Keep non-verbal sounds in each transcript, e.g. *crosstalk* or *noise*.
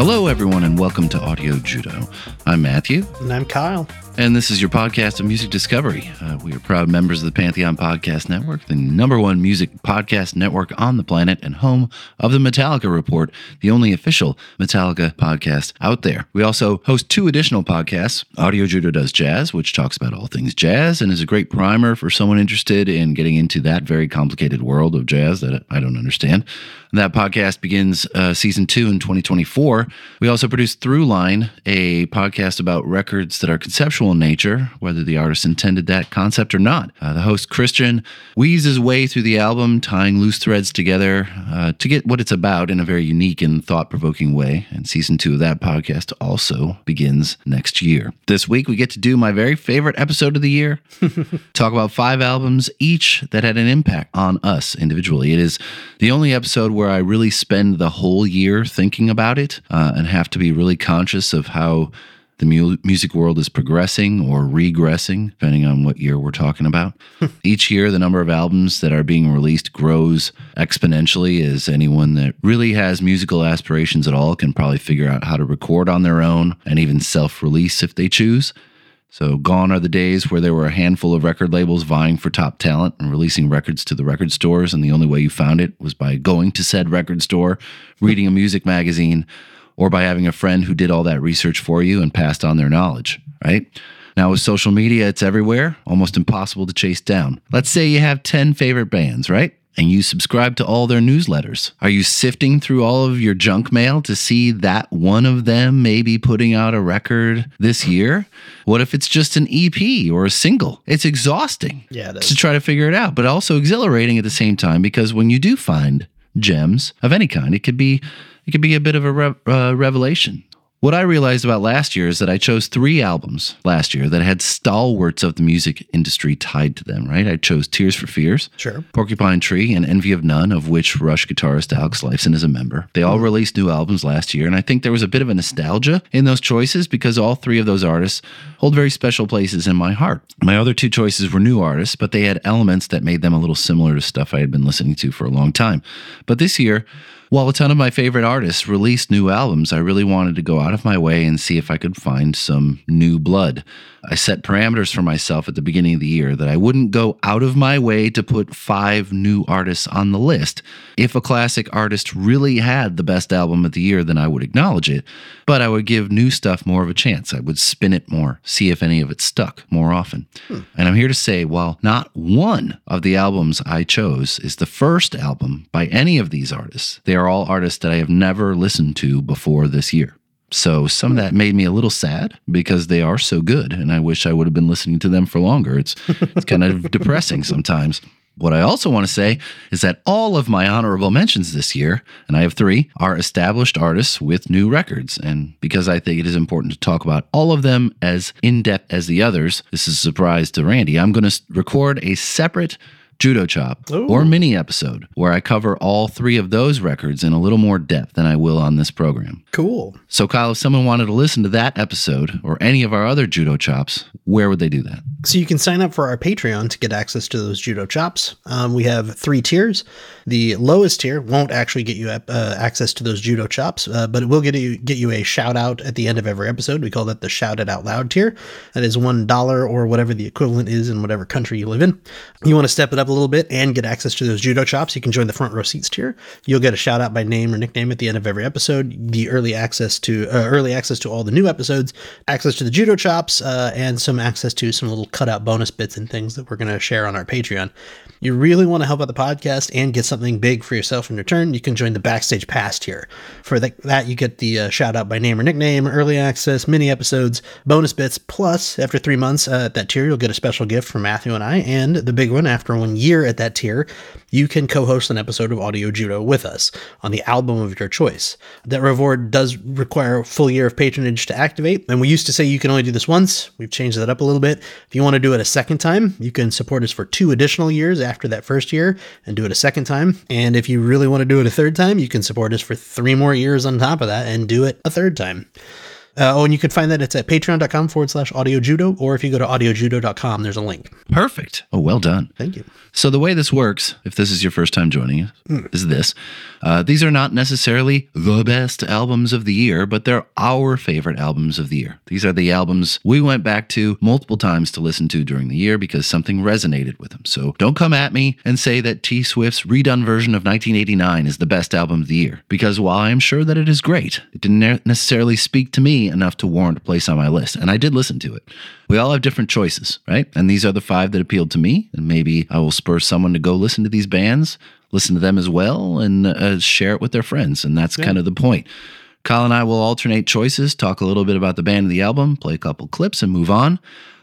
Hello, everyone, and welcome to Audio Judo. I'm Matthew, And I'm Kyle. and this is your podcast of music discovery. Uh, we are proud members of the Pantheon Podcast Network, the number one music podcast network on the planet, and home of the Metallica Report, the only official Metallica podcast out there. We also host two additional podcasts Audio Judo Does Jazz, which talks about all things jazz and is a great primer for someone interested in getting into that very complicated world of jazz that I don't understand. That podcast begins uh, season two in 2024. We also produce Throughline, a podcast about records that are conceptual in nature, whether the artist intended that concept or not. Uh, the host, Christian, weaves his way through the album, tying loose threads together uh, to get what it's about in a very unique and thought provoking way. And season two of that podcast also begins next year. This week, we get to do my very favorite episode of the year *laughs* talk about five albums each that had an impact on us individually. It is the only episode where I really spend the whole year thinking about it uh, and have to be really conscious of how the mu- music world is progressing or regressing, depending on what year we're talking about. *laughs* Each year, the number of albums that are being released grows exponentially as anyone that really has musical aspirations at all can probably figure out how to record on their own and even self release if they choose. So, gone are the days where there were a handful of record labels vying for top talent and releasing records to the record stores, and the only way you found it was by going to said record store, reading a music magazine, or by having a friend who did all that research for you and passed on their knowledge, right? Now, with social media, it's everywhere, almost impossible to chase down. Let's say you have 10 favorite bands, right? And you subscribe to all their newsletters. Are you sifting through all of your junk mail to see that one of them may be putting out a record this year? What if it's just an EP or a single? It's exhausting Yeah, it to try to figure it out, but also exhilarating at the same time because when you do find gems of any kind, it could be it could be a bit of a re- uh, revelation. What I realized about last year is that I chose three albums last year that had stalwarts of the music industry tied to them, right? I chose Tears for Fears, Sure. Porcupine Tree, and Envy of None, of which Rush guitarist Alex Lifeson is a member. They all mm-hmm. released new albums last year, and I think there was a bit of a nostalgia in those choices because all three of those artists hold very special places in my heart. My other two choices were new artists, but they had elements that made them a little similar to stuff I had been listening to for a long time. But this year, while a ton of my favorite artists released new albums, I really wanted to go out of my way and see if I could find some new blood. I set parameters for myself at the beginning of the year that I wouldn't go out of my way to put five new artists on the list. If a classic artist really had the best album of the year, then I would acknowledge it, but I would give new stuff more of a chance. I would spin it more, see if any of it stuck more often. Hmm. And I'm here to say, while not one of the albums I chose is the first album by any of these artists, they are all artists that I have never listened to before this year. So some of that made me a little sad because they are so good, and I wish I would have been listening to them for longer. It's it's kind of *laughs* depressing sometimes. What I also want to say is that all of my honorable mentions this year, and I have three, are established artists with new records. And because I think it is important to talk about all of them as in depth as the others, this is a surprise to Randy. I'm going to record a separate Judo Chop or mini episode where I cover all three of those records in a little more depth than I will on this program. Cool. So, Kyle, if someone wanted to listen to that episode or any of our other Judo Chops, where would they do that? So you can sign up for our Patreon to get access to those judo chops. Um, we have three tiers. The lowest tier won't actually get you uh, access to those judo chops, uh, but it will get you get you a shout out at the end of every episode. We call that the shout it out loud tier. That is one dollar or whatever the equivalent is in whatever country you live in. You want to step it up a little bit and get access to those judo chops. You can join the front row seats tier. You'll get a shout out by name or nickname at the end of every episode. The early access to uh, early access to all the new episodes, access to the judo chops, uh, and some access to some little cutout bonus bits and things that we're going to share on our Patreon. You really want to help out the podcast and get something big for yourself in return, you can join the Backstage Pass tier. For that, that you get the uh, shout out by name or nickname, early access, mini episodes, bonus bits, plus after three months uh, at that tier, you'll get a special gift from Matthew and I, and the big one, after one year at that tier, you can co-host an episode of Audio Judo with us on the album of your choice. That reward does require a full year of patronage to activate, and we used to say you can only do this once. We've changed that up a little bit. If you want to do it a second time, you can support us for two additional years after that first year and do it a second time. And if you really want to do it a third time, you can support us for three more years on top of that and do it a third time. Uh, oh, and you can find that it's at patreon.com forward slash audio judo, or if you go to audiojudo.com, there's a link. Perfect. Oh, well done. Thank you. So, the way this works, if this is your first time joining us, is this. Uh, these are not necessarily the best albums of the year, but they're our favorite albums of the year. These are the albums we went back to multiple times to listen to during the year because something resonated with them. So, don't come at me and say that T Swift's redone version of 1989 is the best album of the year, because while I am sure that it is great, it didn't necessarily speak to me enough to warrant a place on my list. And I did listen to it. We all have different choices, right? And these are the five that appealed to me. And maybe I will spur someone to go listen to these bands, listen to them as well, and uh, share it with their friends. And that's kind of the point. Kyle and I will alternate choices, talk a little bit about the band and the album, play a couple clips, and move on.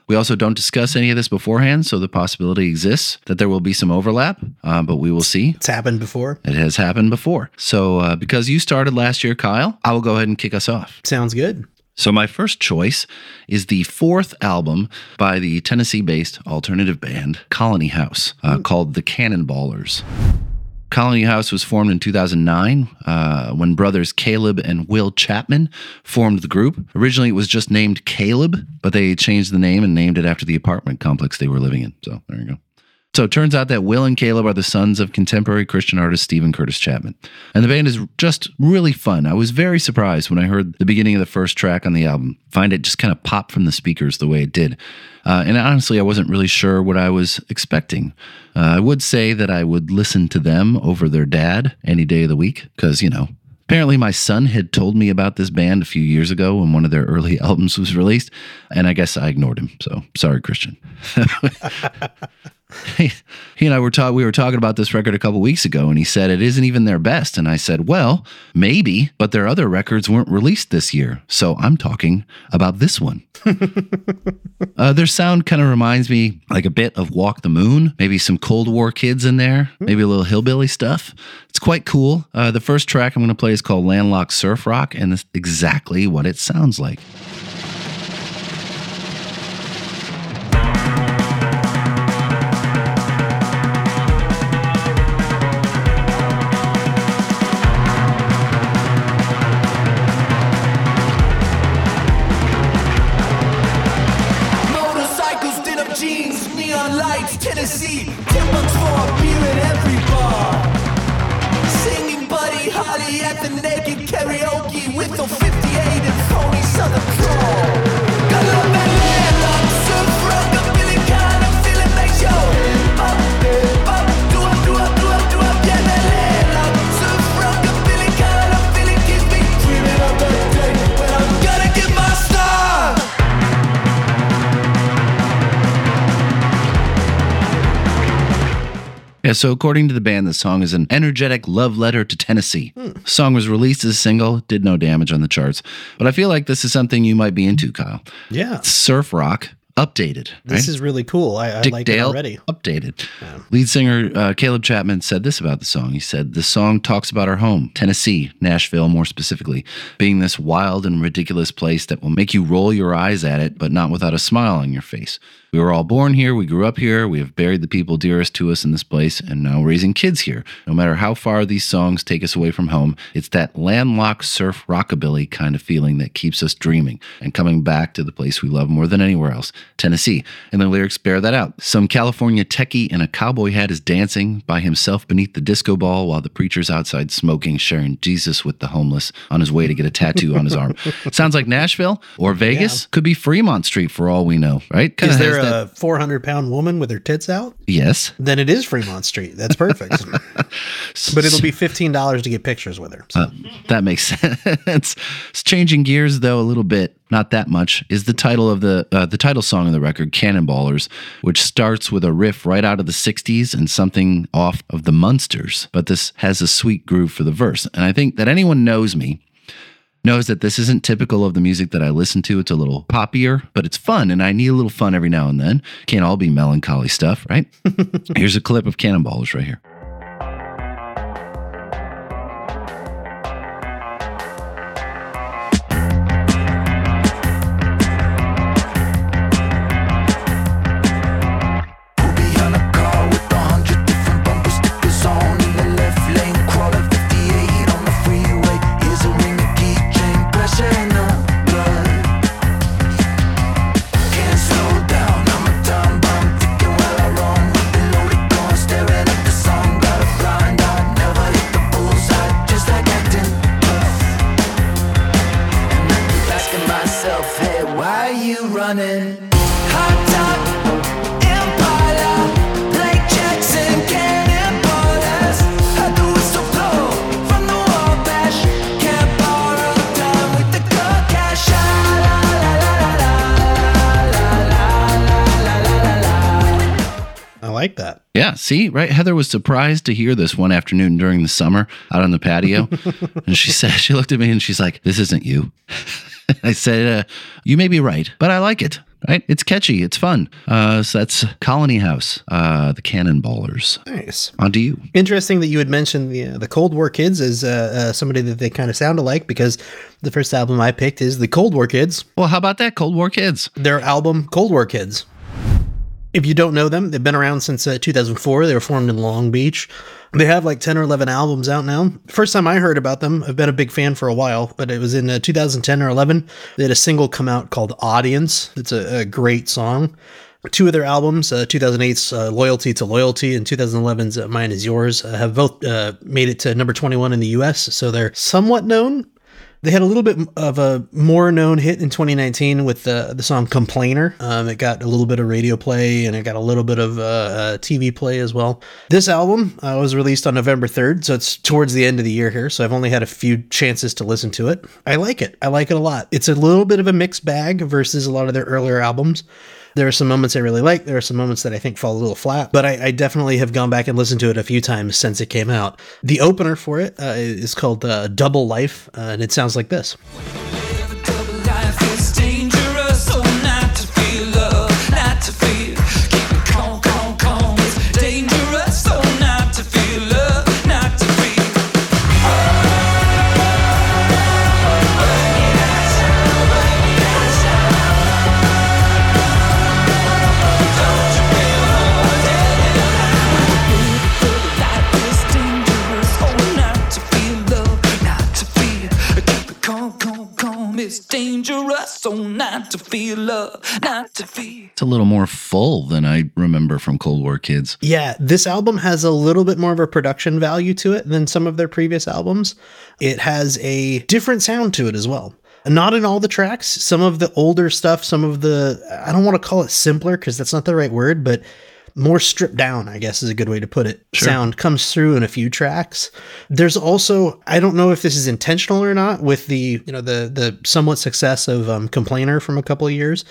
We also don't discuss any of this beforehand, so the possibility exists that there will be some overlap, uh, but we will see. It's happened before. It has happened before. So, uh, because you started last year, Kyle, I will go ahead and kick us off. Sounds good. So, my first choice is the fourth album by the Tennessee based alternative band Colony House uh, called The Cannonballers. Colony House was formed in 2009 uh, when brothers Caleb and Will Chapman formed the group. Originally, it was just named Caleb, but they changed the name and named it after the apartment complex they were living in. So, there you go. So it turns out that Will and Caleb are the sons of contemporary Christian artist Stephen Curtis Chapman. And the band is just really fun. I was very surprised when I heard the beginning of the first track on the album. Find it just kind of popped from the speakers the way it did. Uh, and honestly, I wasn't really sure what I was expecting. Uh, I would say that I would listen to them over their dad any day of the week because, you know, Apparently, my son had told me about this band a few years ago when one of their early *laughs* albums was released, and I guess I ignored him. So sorry, Christian. *laughs* *laughs* he, he and I were talking. We were talking about this record a couple weeks ago, and he said it isn't even their best. And I said, "Well, maybe, but their other records weren't released this year, so I'm talking about this one." *laughs* uh, their sound kind of reminds me like a bit of Walk the Moon, maybe some Cold War kids in there, maybe a little hillbilly stuff. It's quite cool. Uh, the first track I'm going to play is called Landlocked Surf Rock, and it's exactly what it sounds like. Yeah, so according to the band, the song is an energetic love letter to Tennessee. The song was released as a single, did no damage on the charts, but I feel like this is something you might be into, Kyle. Yeah. Surf rock updated. This right? is really cool. I, I Dick like it already. updated. Lead singer uh, Caleb Chapman said this about the song. He said, The song talks about our home, Tennessee, Nashville more specifically, being this wild and ridiculous place that will make you roll your eyes at it, but not without a smile on your face. We were all born here. We grew up here. We have buried the people dearest to us in this place and now raising kids here. No matter how far these songs take us away from home, it's that landlocked surf rockabilly kind of feeling that keeps us dreaming and coming back to the place we love more than anywhere else, Tennessee. And the lyrics bear that out. Some California techie in a cowboy hat is dancing by himself beneath the disco ball while the preacher's outside smoking, sharing Jesus with the homeless on his way to get a tattoo on his arm. *laughs* Sounds like Nashville or Vegas. Could be Fremont Street for all we know, right? Kinda Is there a 400 pound woman with her tits out? Yes. Then it is Fremont Street. That's perfect. *laughs* but it'll be $15 to get pictures with her. So. Uh, that makes *laughs* sense. It's changing gears though a little bit, not that much. Is the title of the uh, the title song of the record "Cannonballers," which starts with a riff right out of the '60s and something off of the Munsters, but this has a sweet groove for the verse. And I think that anyone knows me knows that this isn't typical of the music that I listen to. It's a little poppier, but it's fun, and I need a little fun every now and then. Can't all be melancholy stuff, right? *laughs* Here's a clip of Cannonballers right here. See, right? Heather was surprised to hear this one afternoon during the summer out on the patio. *laughs* and she said, she looked at me and she's like, This isn't you. *laughs* I said, uh, You may be right, but I like it. Right? It's catchy. It's fun. Uh, so that's Colony House, uh, the Cannonballers. Nice. On to you. Interesting that you had mentioned the uh, the Cold War Kids as uh, uh, somebody that they kind of sound alike because the first album I picked is the Cold War Kids. Well, how about that? Cold War Kids. Their album Cold War Kids. If you don't know them, they've been around since uh, 2004. They were formed in Long Beach. They have like 10 or 11 albums out now. First time I heard about them, I've been a big fan for a while, but it was in uh, 2010 or 11. They had a single come out called Audience. It's a, a great song. Two of their albums, uh, 2008's uh, Loyalty to Loyalty and 2011's uh, Mine is Yours, uh, have both uh, made it to number 21 in the US, so they're somewhat known. They had a little bit of a more known hit in 2019 with the the song "Complainer." Um, it got a little bit of radio play and it got a little bit of uh, uh, TV play as well. This album uh, was released on November 3rd, so it's towards the end of the year here. So I've only had a few chances to listen to it. I like it. I like it a lot. It's a little bit of a mixed bag versus a lot of their earlier albums. There are some moments I really like. There are some moments that I think fall a little flat, but I, I definitely have gone back and listened to it a few times since it came out. The opener for it uh, is called uh, Double Life, uh, and it sounds like this. So not to feel love, not to feel. It's a little more full than I remember from Cold War Kids. Yeah, this album has a little bit more of a production value to it than some of their previous albums. It has a different sound to it as well. Not in all the tracks. Some of the older stuff, some of the, I don't want to call it simpler because that's not the right word, but more stripped down, I guess is a good way to put it. Sound comes through in a few tracks. There's also, I don't know if this is intentional or not, with the, you know, the the somewhat success of um, Complainer from a couple of years.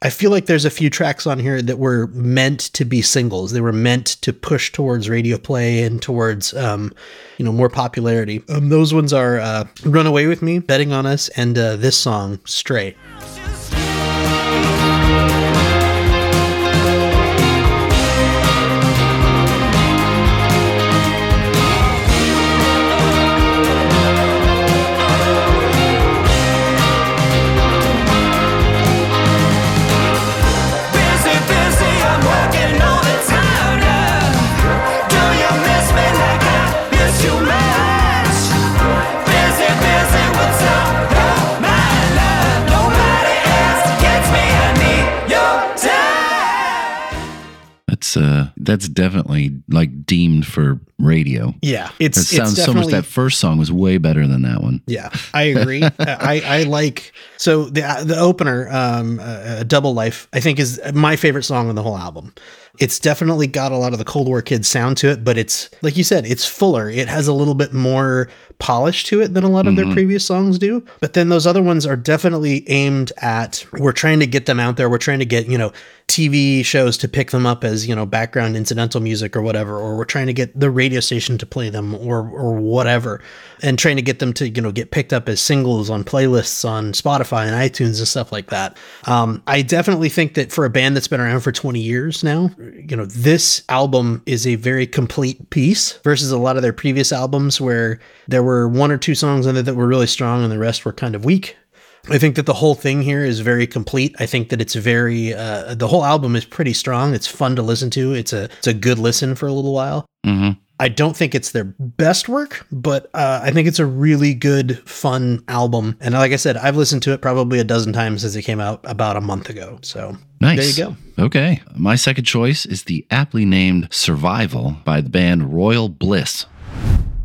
I feel like there's a few tracks on here that were meant to be singles. They were meant to push towards radio play and towards, um, you know, more popularity. Um, those ones are uh, "Run Away with Me," "Betting on Us," and uh, this song "Stray." That's uh that's definitely like deemed for radio. Yeah, it's That sounds it's so much that first song was way better than that one. Yeah, I agree. *laughs* I, I like so the the opener, um, uh, "Double Life," I think is my favorite song on the whole album. It's definitely got a lot of the Cold War Kids sound to it, but it's like you said, it's fuller. It has a little bit more polish to it than a lot of their previous songs do. But then those other ones are definitely aimed at we're trying to get them out there. We're trying to get, you know, TV shows to pick them up as, you know, background incidental music or whatever, or we're trying to get the radio station to play them or or whatever. And trying to get them to, you know, get picked up as singles on playlists on Spotify and iTunes and stuff like that. Um, I definitely think that for a band that's been around for 20 years now, you know, this album is a very complete piece versus a lot of their previous albums where there were one or two songs on it that were really strong and the rest were kind of weak. I think that the whole thing here is very complete. I think that it's very uh, the whole album is pretty strong. It's fun to listen to. It's a it's a good listen for a little while. Mm-hmm. I don't think it's their best work, but uh, I think it's a really good, fun album. And like I said, I've listened to it probably a dozen times since it came out about a month ago. So Nice. there you go. Okay. My second choice is the aptly named Survival by the band Royal Bliss.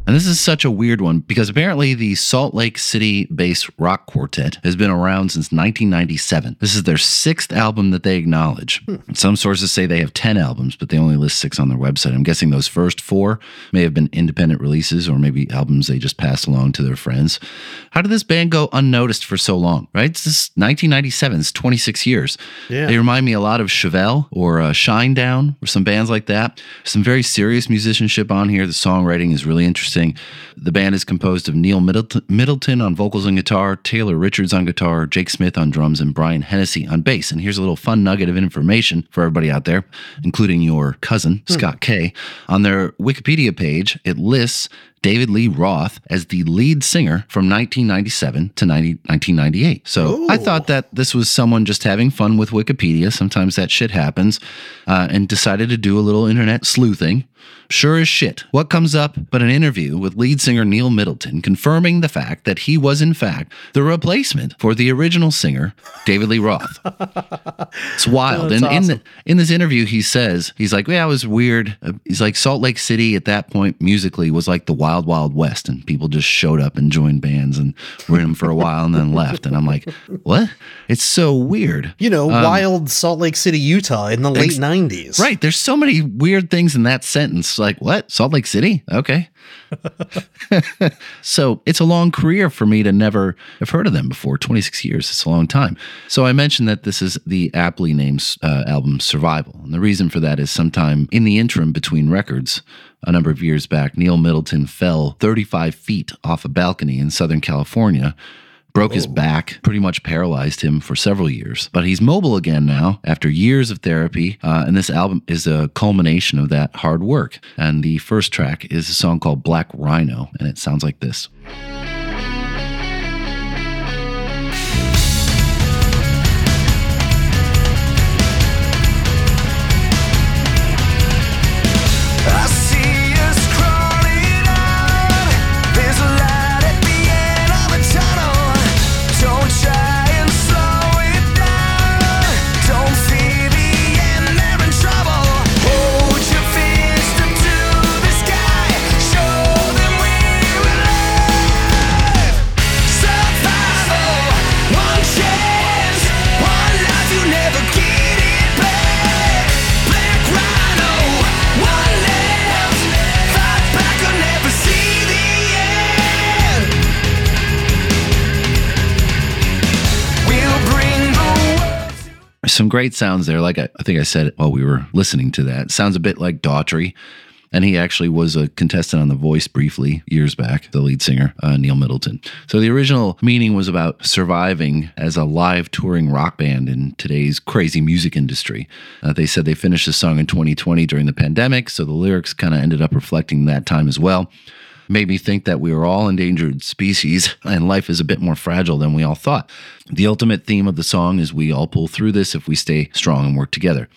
And this is such a weird one because apparently the Salt Lake City based rock quartet has been around since 1997. This is their sixth album that they acknowledge. Some sources say they have 10 albums, but they only list six on their website. I'm guessing those first four may have been independent releases or maybe albums they just passed along to their friends. How did this band go unnoticed for so long, right? This is 1997, it's 26 years. Yeah. They remind me a lot of Chevelle or uh, Shinedown or some bands like that. Some very serious musicianship on here. The songwriting is really interesting. The band is composed of Neal Middleton, Middleton on vocals and guitar, Taylor Richards on guitar, Jake Smith on drums, and Brian Hennessy on bass. And here's a little fun nugget of information for everybody out there, including your cousin, hmm. Scott Kay. On their Wikipedia page, it lists David Lee Roth as the lead singer from 1997 to 90, 1998. So I thought that this was someone just having fun with Wikipedia. Sometimes that shit happens, uh, and decided to do a little internet sleuthing. Sure as shit. What comes up but an interview with lead singer Neal Middleton confirming the fact that he was, in fact, the replacement for the original singer, David Lee Roth. *laughs* It's wild. That's and in the, in this interview, he says he's like, "Yeah, it was weird." Uh, He's like, Salt Lake City at that point musically was like the Wild Wild wild West, and people just showed up and joined bands and were in them for a while and then *laughs* left. And I'm like, "What? It's so weird." You know, wild Salt Lake City, Utah in the late Ex- 90s. Right. There's so many weird things in that sentence. Like, what? Salt Lake City? Okay. *laughs* so it's a long career for me to never have heard of them before. 26 years. It's a long time. So I mentioned that this is the aptly named uh, album Survival. And the reason for that is sometime in the interim between records, a number of years back, Neal Middleton fell 35 feet off a balcony in Southern California broke his back, pretty much paralyzed him for several years. But he's mobile again now after years of therapy. Uh, and this album is a culmination of that hard work. And the first track is a song called Black Rhino, and it sounds like this. Some great sounds there. Like I, I think I said while we were listening to that, sounds a bit like Daughtry. And he actually was a contestant on The Voice briefly years back, the lead singer, uh, Neal Middleton. So the original meaning was about surviving as a live touring rock band in today's crazy music industry. Uh, they said they finished the song in 2020 during the pandemic, so the lyrics kind of ended up reflecting that time as well made me think that we were all endangered species *laughs* and life is a bit more fragile than we all thought. The ultimate theme of the song is we all pull through this if we stay strong and work together.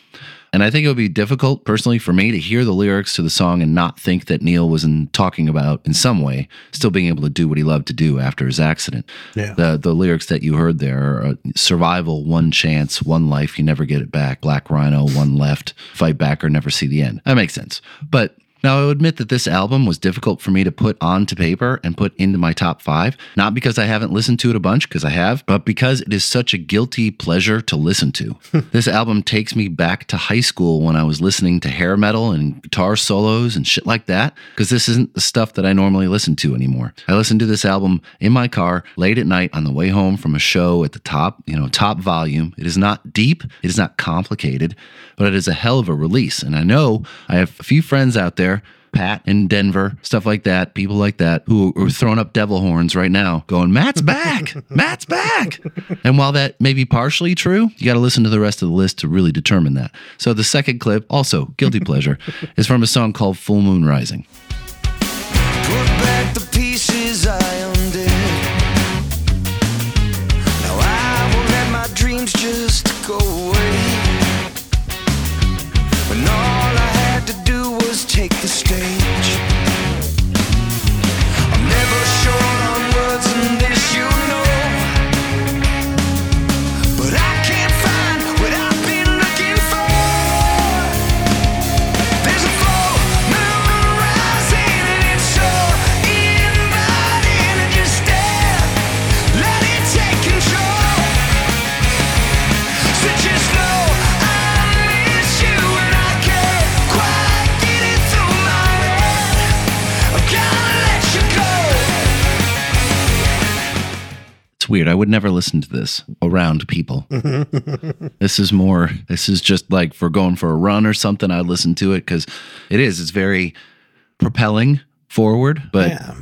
And I think it would be difficult personally for me to hear the lyrics to the song and not think that Neal was in talking about in some way still being able to do what he loved to do after his accident. Yeah. The the lyrics that you heard there are uh, survival, one chance, one life, you never get it back. Black Rhino, one left, fight back or never see the end. That makes sense. But Now, I'll admit that this album was difficult for me to put onto paper and put into my top five, not because I haven't listened to it a bunch, because I have, but because it is such a guilty pleasure to listen to. *laughs* this album takes me back to high school when I was listening to hair metal and guitar solos and shit like that, because this isn't the stuff that I normally listen to anymore. I listen to this album in my car late at night on the way home from a show at the top, you know, top volume. It is not deep, it is not complicated, but it is a hell of a release. And I know I have a few friends out there Pat in Denver, stuff like that, people like that who are throwing up devil horns right now, going, Matt's back, *laughs* Matt's back. And while that may be partially true, you got to listen to the rest of the list to really determine that. So the second clip, also guilty *laughs* pleasure, is from a song called Full Moon Rising. It's weird. I would never listen to this around people. *laughs* this is more, this is just like for going for a run or something. I listen to it because it is, it's very propelling forward, but Yeah.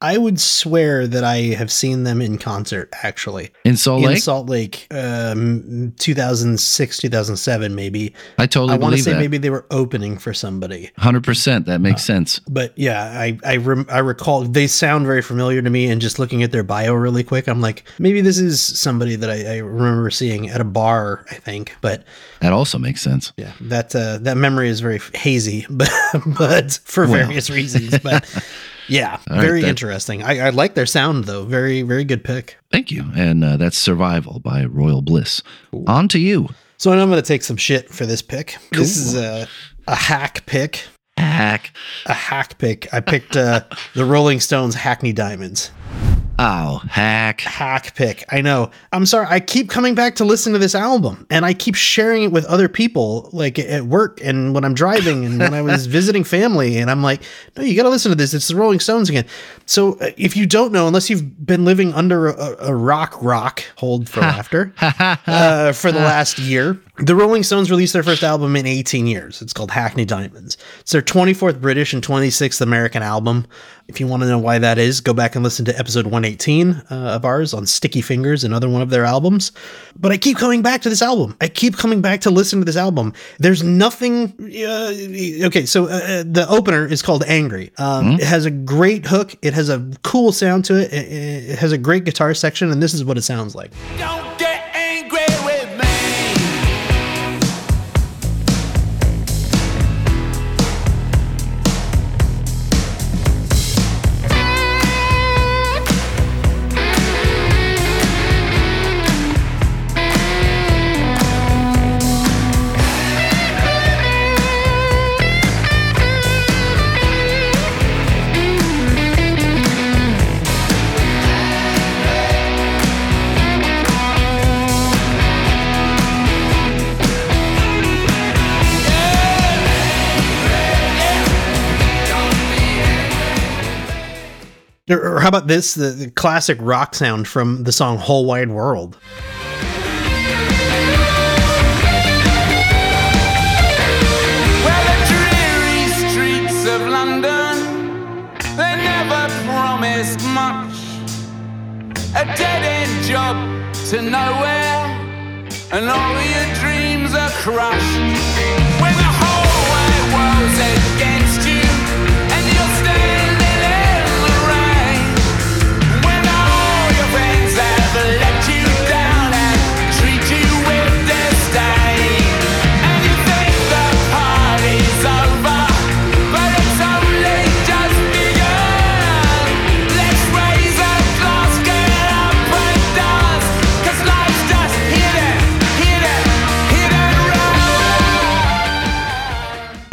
I would swear that I have seen them in concert actually. in Salt in Lake, Salt Lake, um, 2006, 2007, maybe. I totally I want to say that. maybe they were opening for somebody. 100%. That makes sense. But yeah, I I, rem- I recall they sound very familiar to me. And just looking at their bio really quick, I'm like, maybe this is somebody that I, I remember seeing at a bar. I think, but That also makes sense. yeah, that uh, that memory is very hazy, *laughs* but but for Well. various reasons. But *laughs* yeah, right, very that- interesting. I, I like their sound though. Very very good pick. Thank you. And uh, that's Survival by Royal Bliss. On to you. So I'm going to take some shit for this pick. This is a a hack pick. Hack. A hack pick. I picked uh, the Rolling Stones Hackney Diamonds. Oh, hack. hack pick. I know. I'm sorry. I keep coming back to listen to this album and I keep sharing it with other people, like at work and when I'm driving and when I was *laughs* visiting family. And I'm like, no, you got to listen to this. It's the Rolling Stones again. So uh, if you don't know, unless you've been living under a, a rock, rock, hold for *laughs* laughter, *laughs* uh, for the last year, the Rolling Stones released their first album in 18 years. It's called Hackney Diamonds. It's their 24th British and 26th American album. If you want to know why that is, go back and listen to episode 118 uh, of ours on Sticky Fingers, another one of their albums. But I keep coming back to this album. I keep coming back to listen to this album. There's nothing. Uh, okay, so uh, the opener is called Angry. Um, It has a great hook. It has a cool sound to it. It, it has a great guitar section, and this is what it sounds like. Don't get Or how about this? The, the classic rock sound from the song Whole Wide World. Well, the dreary streets of London, they never promised much. A dead end job to nowhere, and all your dreams are crushed. When the whole wide world's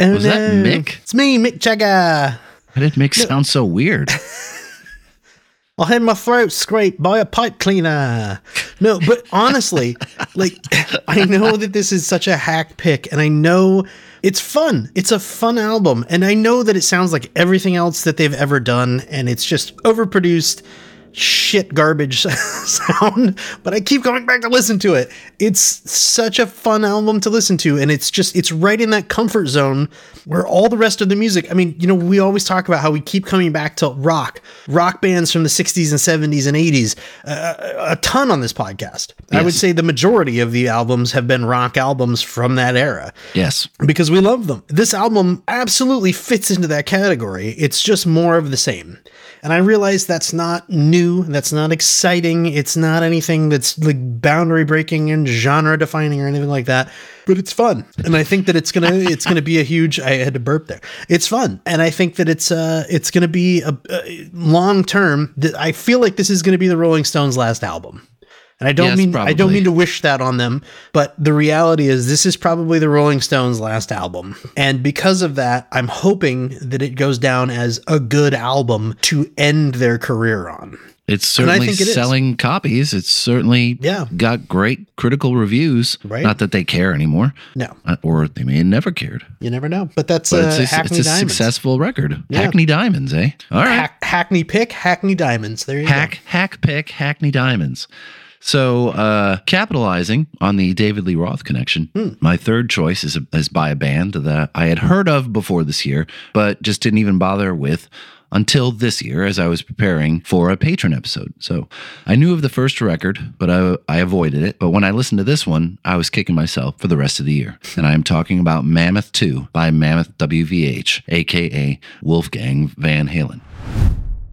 Oh, Was that. Mick? It's me, Mick Jagger. Why did Mick sound so weird? *laughs* I had my throat scraped by a pipe cleaner. No, but honestly, *laughs* like I know that this is such a hack pick, and I know it's fun. It's a fun album, and I know that it sounds like everything else that they've ever done, and it's just overproduced shit garbage *laughs* sound but i keep going back to listen to it it's such a fun album to listen to and it's just it's right in that comfort zone where all the rest of the music i mean you know we always talk about how we keep coming back to rock rock bands from the 60s and 70s and 80s uh, a ton on this podcast i would say the majority of the albums have been rock albums from that era yes. because we love them. This album absolutely fits into that category. It's just more of the same. And I realize that's not new, that's not exciting, it's not anything that's like boundary breaking and genre defining or anything like that, but it's fun. And I think that it's going *laughs* to it's going to be a huge I had to burp there. It's fun. And I think that it's uh it's going to be a, a long term that I feel like this is going to be the Rolling Stones last album. And I don't Yes, mean I don't mean to wish that on them, but the reality is this is probably the Rolling Stones' last album. And because of that, I'm hoping that it goes down as a good album to end their career on. It's certainly it is. selling copies. It's certainly Yeah. got great critical reviews. Right. Not that they care anymore, No, uh, or they may have never cared. you never know. But that's But uh, it's a, Hackney it's a successful record. Yeah. Hackney Diamonds, eh? All right. Hack, Hackney pick, Hackney Diamonds. There you hack hack pick hackney diamonds so uh capitalizing on the david lee roth connection Hmm. my third choice is, is by a band that i had heard of before this year but just didn't even bother with until this year as i was preparing for a patron episode. So i knew of the first record but i, I avoided it. But when i listened to this one i was kicking myself for the rest of the year. And i am talking about mammoth 2 by mammoth wvh aka wolfgang van halen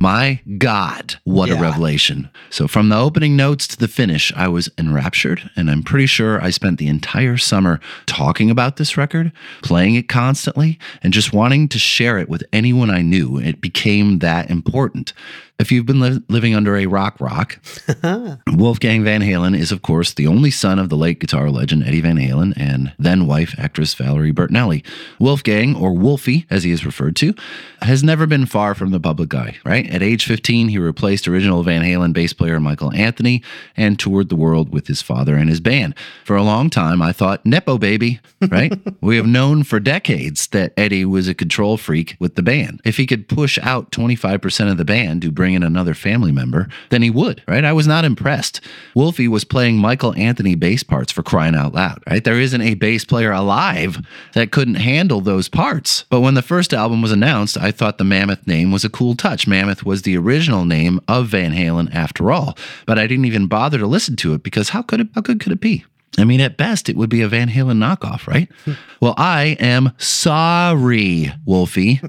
my God, what a revelation. So, from the opening notes to the finish, I was enraptured, and I'm pretty sure I spent the entire summer talking about this record, playing it constantly, and just wanting to share it with anyone I knew. It became that important. If you've been li- living under a rock rock, *laughs* Wolfgang Van Halen is, of course, the only son of the late guitar legend Eddie Van Halen and then wife actress Valerie Bertinelli. Wolfgang, or Wolfie as he is referred to, has never been far from the public eye, right? At age 15, he replaced original Van Halen bass player Michael Anthony and toured the world with his father and his band. For a long time, I thought, Nepo baby, right? *laughs* we have known for decades that Eddie was a control freak with the band. If he could push out 25% of the band to bring in another family member, then he would, right? I was not impressed. Wolfie was playing Michael Anthony bass parts for crying out loud, right? There isn't a bass player alive that couldn't handle those parts. But when the first album was announced, I thought the Mammoth name was a cool touch. Mammoth was the original name of Van Halen after all, but I didn't even bother to listen to it because how could it how good could it be? I mean, at best, it would be a Van Halen knockoff, right? *laughs* well, I am sorry, Wolfie,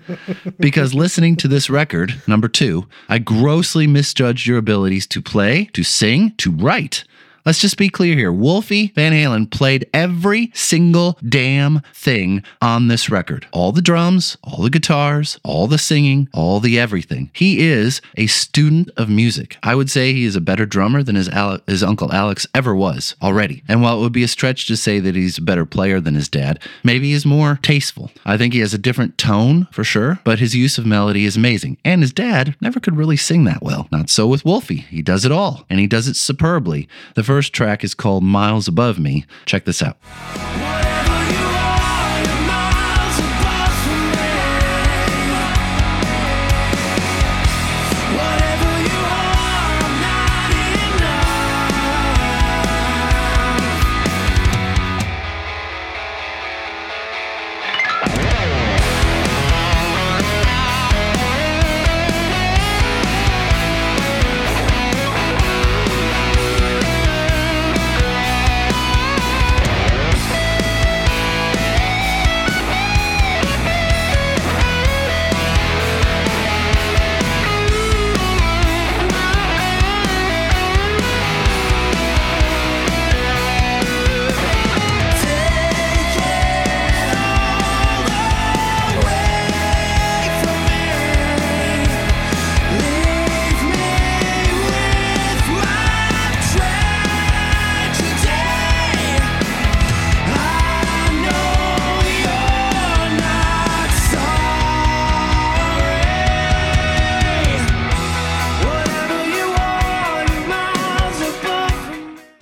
because listening to this record, number two, I grossly misjudged your abilities to play, to sing, to write. Let's just be clear here. Wolfie Van Halen played every single damn thing on this record. All the drums, all the guitars, all the singing, all the everything. He is a student of music. I would say he is a better drummer than his, Ale- his uncle Alex ever was already. And while it would be a stretch to say that he's a better player than his dad, maybe he's more tasteful. I think he has a different tone for sure, but his use of melody is amazing. And his dad never could really sing that well. Not so with Wolfie. He does it all, and he does it superbly. The first track is called Miles Above Me. Check this out.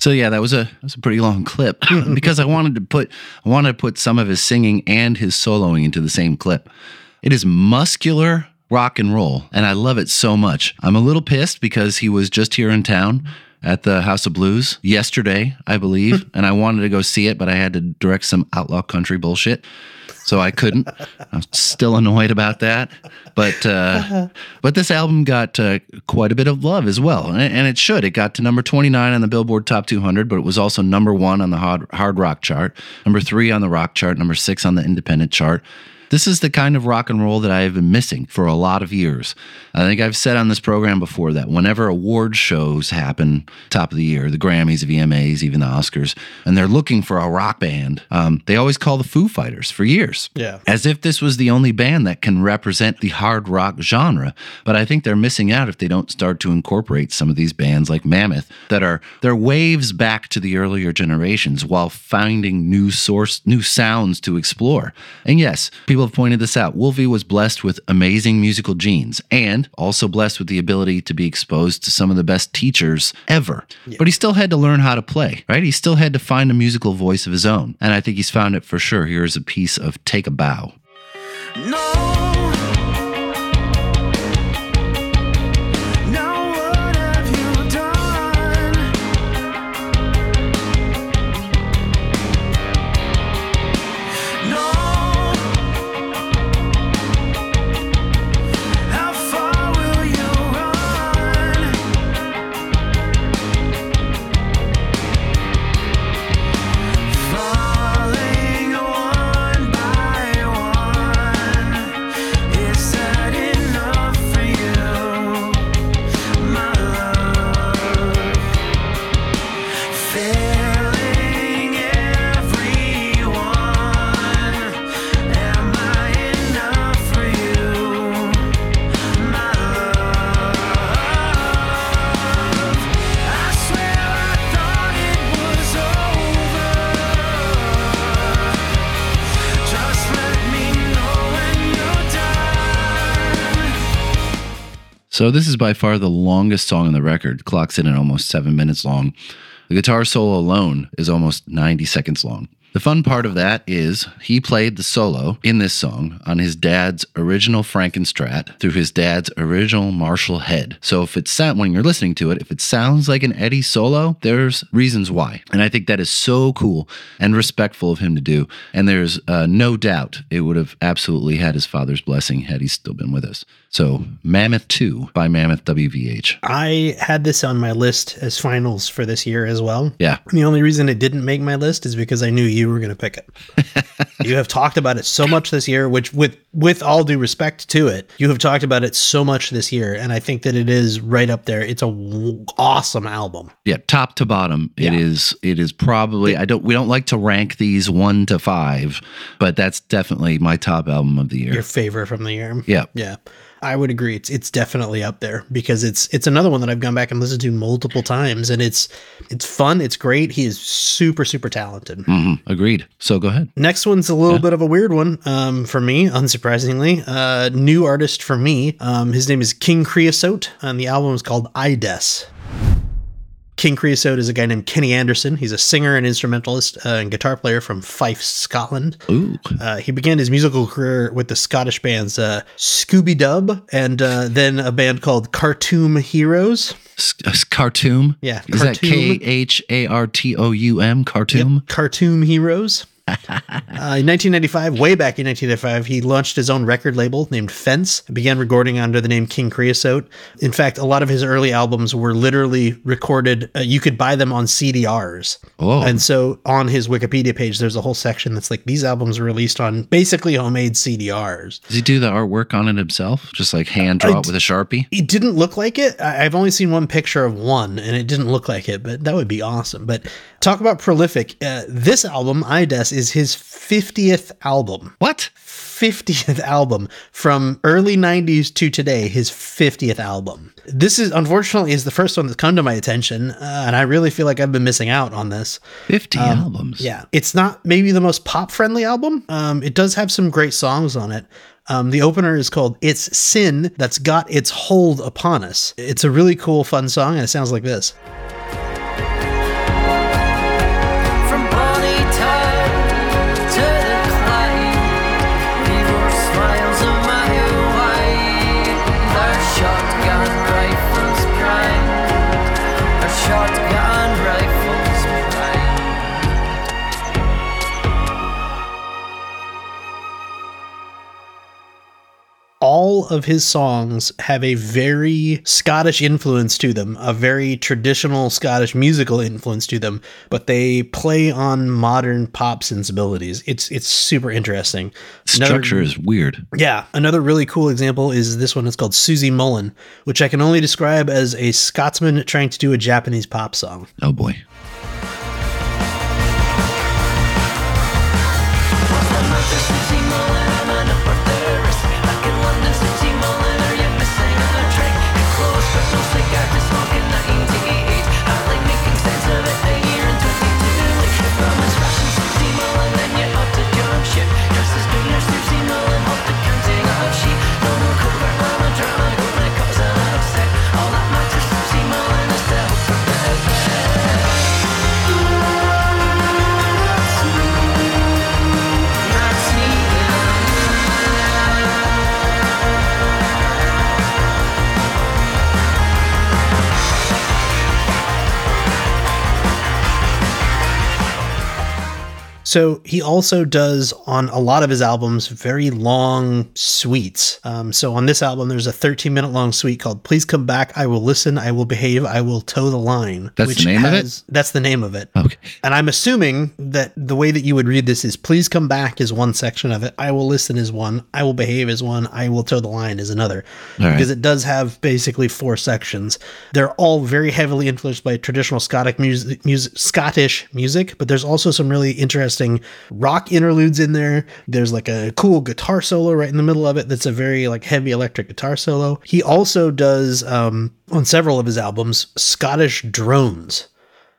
So yeah, that was a that was a pretty long clip *laughs* because I wanted to put I wanted to put some of his singing and his soloing into the same clip. It is muscular rock and roll, and I love it so much. I'm a little pissed because he was just here in town at the House of Blues yesterday, I believe, *laughs* and I wanted to go see it, but I had to direct some outlaw country bullshit. So I couldn't. I'm still annoyed about that, but uh, but this album got uh, quite a bit of love as well, and, and it should. It got to number 29 on the Billboard Top 200, but it was also number one on the hard, hard rock chart, number three on the rock chart, number six on the independent chart. This is the kind of rock and roll that I have been missing for a lot of years. I think I've said on this program before that whenever award shows happen, top of the year, the Grammys, the VMAs, even the Oscars, and they're looking for a rock band, um, they always call the Foo Fighters for years. Yeah. As if this was the only band that can represent the hard rock genre. But I think they're missing out if they don't start to incorporate some of these bands like Mammoth that are they're waves back to the earlier generations while finding new source new sounds to explore. And yes, people have pointed this out. Wolfie was blessed with amazing musical genes and also blessed with the ability to be exposed to some of the best teachers ever. But he still had to learn how to play, right? He still had to find a musical voice of his own. And I think he's found it for sure. Here's a piece of Take a Bow. No. So this is by far the longest song on the record. Clocks in at almost seven minutes long. The guitar solo alone is almost 90 seconds long. The fun part of that is he played the solo in this song on his dad's original Frankenstrat through his dad's original Marshall head. So if it sound when you're listening to it, if it sounds like an Eddie solo, there's reasons why. And I think that is so cool and respectful of him to do. And there's uh, no doubt it would have absolutely had his father's blessing had he still been with us. So Mammoth 2 by Mammoth WVH. I had this on my list as finals for this year as well. Yeah. The only reason it didn't make my list is because I knew you were going to pick it. *laughs* you have talked about it so much this year, which with with all due respect to it, you have talked about it so much this year and I think that it is right up there. It's a w- awesome album. Yeah, top to bottom, it Yeah. is. It is probably. I don't. We don't like to rank these one to five, but that's definitely my top album of the year. Your favorite from the year. yeah, Yeah. I would agree. It's it's definitely up there because it's it's another one that I've gone back and listened to multiple times and it's it's fun, it's great. He is super super talented. Mhm, agreed. So go ahead. Next one's a little bit of a weird one um, for me, unsurprisingly. Uh, new artist for me. Um, his name is King Creosote, and the album is called Ides. King Creosote is a guy named Kenny Anderson. He's a singer and instrumentalist uh, and guitar player from Fife, Scotland. Ooh, Uh, he began his musical career with the Scottish bands uh, Skuobhie Dubh and uh, then a band called Khartoum Heroes. Khartoum. Yeah, is that K. H A R T O U M? Khartoum. Khartoum Heroes. Uh, in 1995, way back in 1995, he launched his own record label named Fence and began recording under the name King Creosote. In fact, a lot of his early albums were literally recorded, uh, you could buy them on CDRs. Oh. And so on his Wikipedia page, there's a whole section that's like these albums were released on basically homemade CDRs. Does he do the artwork on it himself? Just like hand draw it with a sharpie? It didn't look like it. I- I've only seen one picture of one, and it didn't look like it, but that would be awesome. But talk about prolific. Uh, this album, Ides, is his 50th album. What? 50th album from early 90s to today, his 50th album. This is unfortunately is the first one that's come to my attention, uh, and I really feel like I've been missing out on this. Fifty albums. Um, Yeah, it's not maybe the most pop friendly album. Um, it does have some great songs on it. Um, the opener is called It's Sin That's Got Its Hold Upon Us. It's a really cool, fun song, and it sounds like this. All of his songs have a very Scottish influence to them, a very traditional Scottish musical influence to them, but they play on modern pop sensibilities. It's it's super interesting. Another- Structure is weird. yeah, another really cool example is this one. It's called Susie Mullen, which I can only describe as a Scotsman trying to do a Japanese pop song. Oh boy. So he also does on a lot of his albums very long suites. Um, so on this album, there's a 13 minute long suite called "Please Come Back." I will listen. I will behave. I will toe the line. That's the name of it? That's the name of it. Okay. And I'm assuming that the way that you would read this is please come back is one section of it. I will listen is one. I will behave is one. I will toe the line is another. Right. Because it does have basically four sections. They're all very heavily influenced by traditional Scottish music, music Scottish music, but there's also some really interesting rock interludes in there. There's like a cool guitar solo right in the middle of it that's a very like heavy electric guitar solo. He also does um on several of his albums Scottish drones.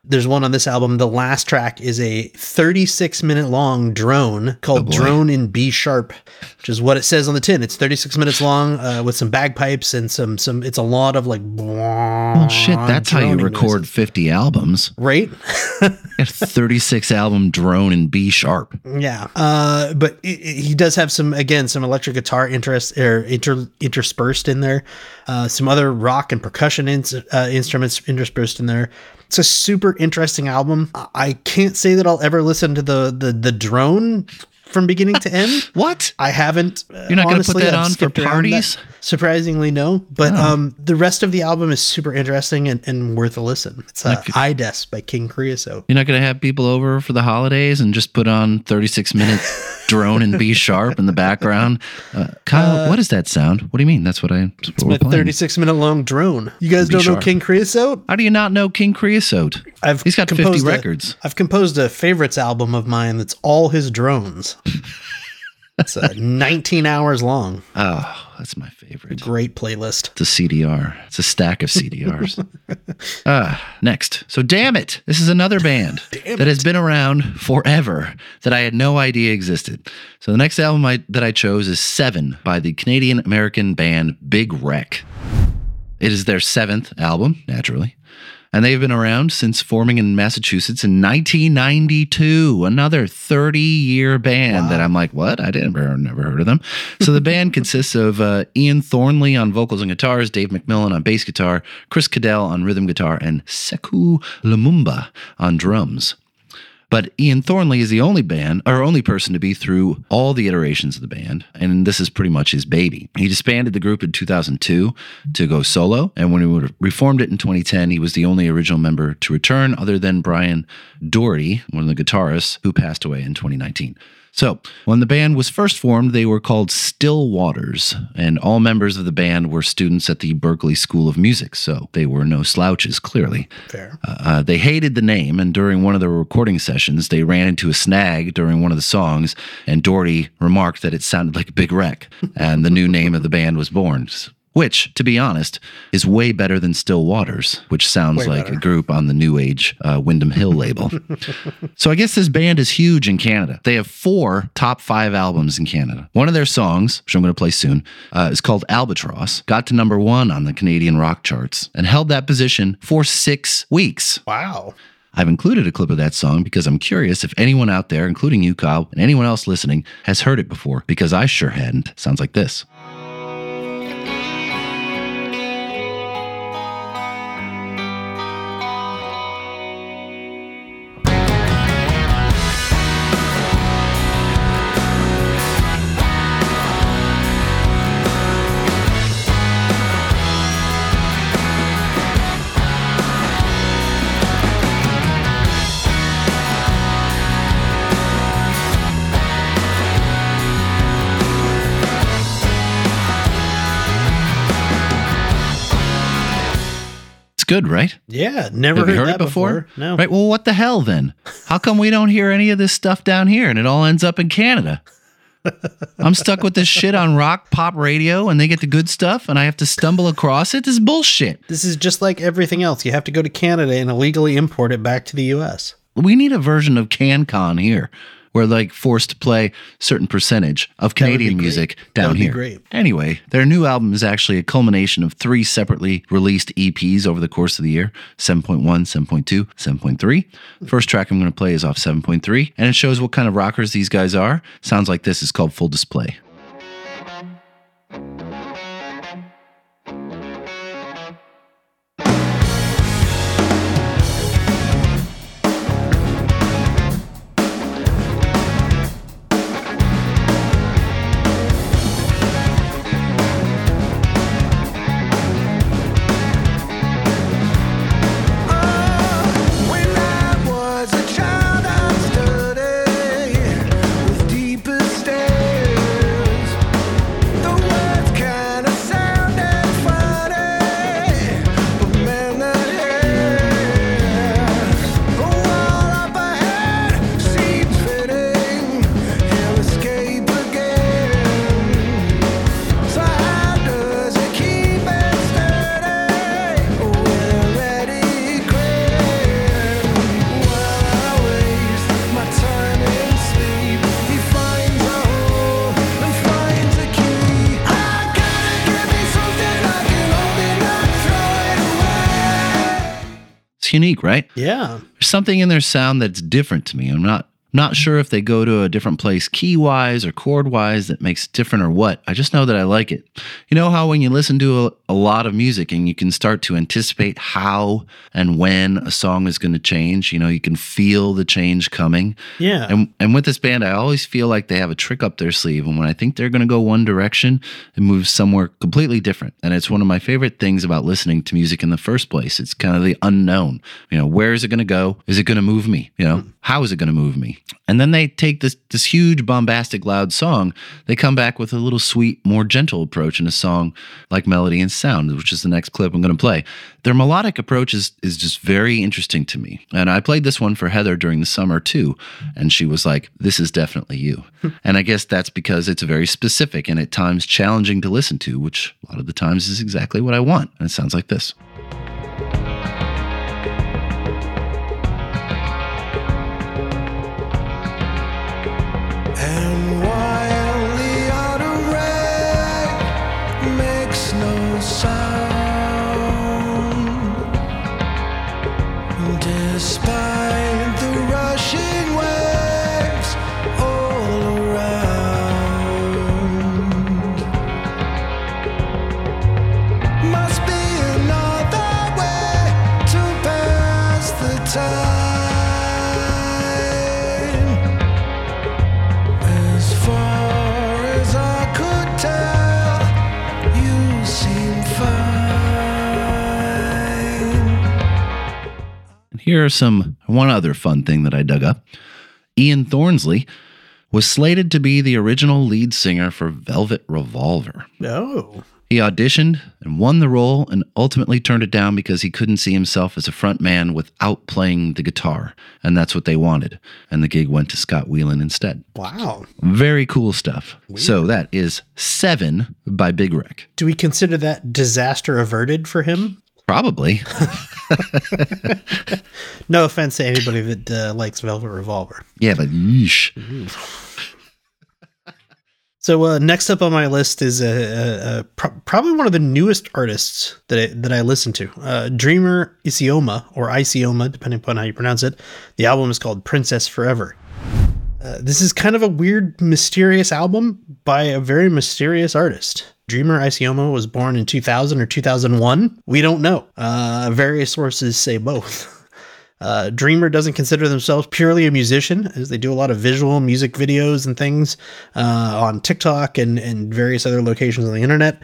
There's one on this album. The last track is a 36 minute long drone called boy. Drone in B sharp, which is what it says on the tin. It's 36 minutes long uh, with some bagpipes and some some. It's a lot of like. Well, shit, that's how you record 50 albums. right? *laughs* A 36 album drone in B sharp. Yeah, uh, but it, it- he does have some again some electric guitar interest or inter, interspersed in there, uh, some other rock and percussion ins, uh, instruments interspersed in there. It's a super interesting album. I- can't say that I'll ever listen to the the the drone from beginning to end. *laughs* What? I haven't. You're not gonna put that I've on for parties? that. Surprisingly, no. But um, the rest of the album is super interesting and, and worth a listen. It's uh, Ides by King Creosote. You're not going to have people over for the holidays and just put on 36 minute *laughs* drone in B sharp in the background. Uh, Kyle, what is that sound? What do you mean? That's what I. That's what we're A 36 minute long drone. You guys don't know. King Creosote? How do you not know King Creosote? I've He's got 50 composed a- records. I've composed a favorites album of mine that's all his drones. *laughs* it's uh, 19 hours long. Oh, that's my favorite. Great playlist. It's a CDR. It's a stack of CDRs. *laughs* Ah, next. So, damn it. This is another band *laughs* that has been around forever that I had no idea existed. So, the next album I, that I chose is Seven by the Canadian American band Big Wreck. It is their seventh album, naturally. And they've been around since forming in Massachusetts in 1992. Another 30 year band that I'm like, what? I didn't never, never heard of them. So the band *laughs* consists of uh, Ian Thornley on vocals and guitars, Dave McMillan on bass guitar, Chris Caddell on rhythm guitar, and Sekou Lumumba on drums. But Ian Thornley is the only band or only person to be through all the iterations of the band, and this is pretty much his baby. He disbanded the group in 2002 to go solo, and when he reformed it in 2010, he was the only original member to return, other than Brian Doherty, one of the guitarists, who passed away in 2019. So, when the band was first formed, they were called Still Waters, and all members of the band were students at the Berklee School of Music, so they were no slouches, clearly. Fair. Uh, they hated the name, and during one of the recording sessions, they ran into a snag during one of the songs, and Doherty remarked that it sounded like a big wreck, and the new name of the band was born. Which, to be honest, is way better than Still Waters, which sounds Way like better. a group on the New Age uh, Windham Hill *laughs* label. so I guess this band is huge in Canada. They have four top five albums in Canada. One of their songs, which I'm going to play soon, uh, is called Albatross, got to number one on the Canadian rock charts and held that position for six weeks. Wow. I've included a clip of that song because I'm curious if anyone out there, including you, Kyle, and anyone else listening, has heard it before, because I sure hadn't. Sounds like this. It's good, right? Yeah, never heard, heard that it before? No. Right. Well, what the hell then? How come we don't hear any of this stuff down here and it all ends up in Canada? *laughs* I'm stuck with this shit on rock pop radio and they get the good stuff and I have to stumble across it. This is bullshit. This is just like everything else. You have to go to Canada and illegally import it back to the US. We need a version of CanCon here where like forced to play certain percentage of Canadian music down here. great. Anyway, their new album is actually a culmination of three separately released EPs over the course of the year 7.1, 7.2, 7.3. First track I'm going to play is off 7.3, and it shows what kind of rockers these guys are. Sounds like this is called Full Display. Unique, right? Yeah. There's something in their sound that's different to me. I'm not not sure if they go to a different place key wise or chord wise that makes it different or what. I just know that I like it. You know how when you listen to a, a lot of music and you can start to anticipate how and when a song is going to change, you know, you can feel the change coming. Yeah. And and with this band, I always feel like they have a trick up their sleeve. And when I think they're going to go one direction, it moves somewhere completely different. And it's one of my favorite things about listening to music in the first place. It's kind of the unknown. You know, where is it going to go? Is it going to move me? You know, hmm. how is it going to move me? And then they take this this huge, bombastic, loud song. They come back with a little sweet, more gentle approach in a song like Melody and Sound, which is the next clip I'm going to play. Their melodic approach is is just very interesting to me. And I played this one for Heather during the summer too, and she was like, "This is definitely you." *laughs* and I guess that's because it's very specific and at times challenging to listen to, which a lot of the times is exactly what I want. And it sounds like this. Here are some one other fun thing that I dug up. Ian Thornley was slated to be the original lead singer for Velvet Revolver. Oh. He auditioned and won the role and ultimately turned it down because he couldn't see himself as a front man without playing the guitar. And that's what they wanted. And the gig went to Scott Weiland instead. Wow. Very cool stuff. So that is Seven by Big Wreck. Do we consider that disaster averted for him? Probably. *laughs* No offense to anybody that uh, likes Velvet Revolver. yeah, but yeesh. So uh, next up on my list is uh, uh, uh, pro- probably one of the newest artists that I, that I listen to, uh, Dreamer Isioma or Isioma, depending upon how you pronounce it. The album is called Princess Forever. Uh, this is kind of a weird, mysterious album by a very mysterious artist. Dreamer Isioma was born in 2000 or 2001. We don't know. Uh, various sources say both. *laughs* Uh, Dreamer doesn't consider themselves purely a musician, as they do a lot of visual music videos and things uh, on TikTok and, and various other locations on the internet.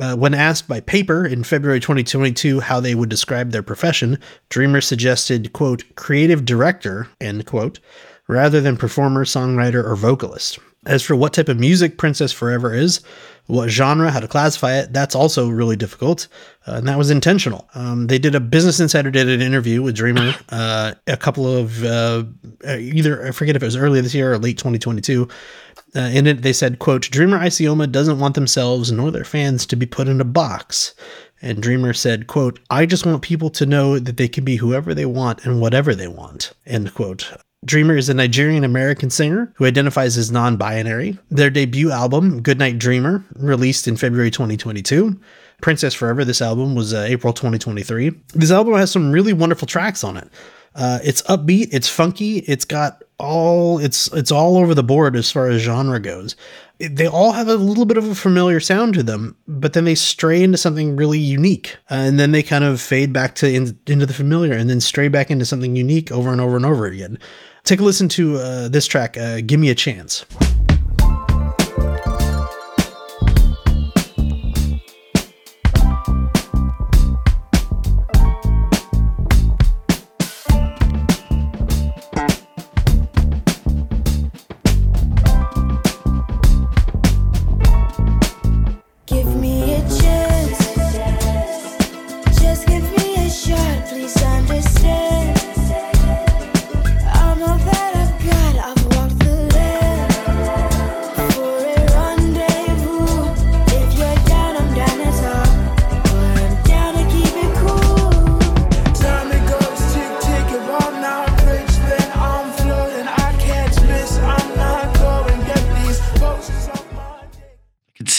Uh, when asked by Paper in February 2022 how they would describe their profession, Dreamer suggested, quote, creative director, end quote, rather than performer, songwriter, or vocalist. As for what type of music Princess Forever is, what genre, how to classify it, that's also really difficult. Uh, and that was intentional. Um, they did a Business Insider did an interview with Dreamer uh, a couple of uh, either, I forget if it was earlier this year or late 2022. Uh, in it, they said, quote, Dreamer Isioma doesn't want themselves nor their fans to be put in a box. And Dreamer said, quote, I just want people to know that they can be whoever they want and whatever they want, end quote. Dreamer is a Nigerian American singer who identifies as non binary. Their debut album, Goodnight Dreamer, released in February 2022. Princess Forever, this album was uh, April 2023. This album has some really wonderful tracks on it. Uh, it's upbeat, it's funky, it's got all it's it's all over the board as far as genre goes. They all have a little bit of a familiar sound to them, but then they stray into something really unique, uh, and then they kind of fade back to in, into the familiar, and then stray back into something unique over and over and over again. Take a listen to uh, this track, uh, "Give Me a Chance."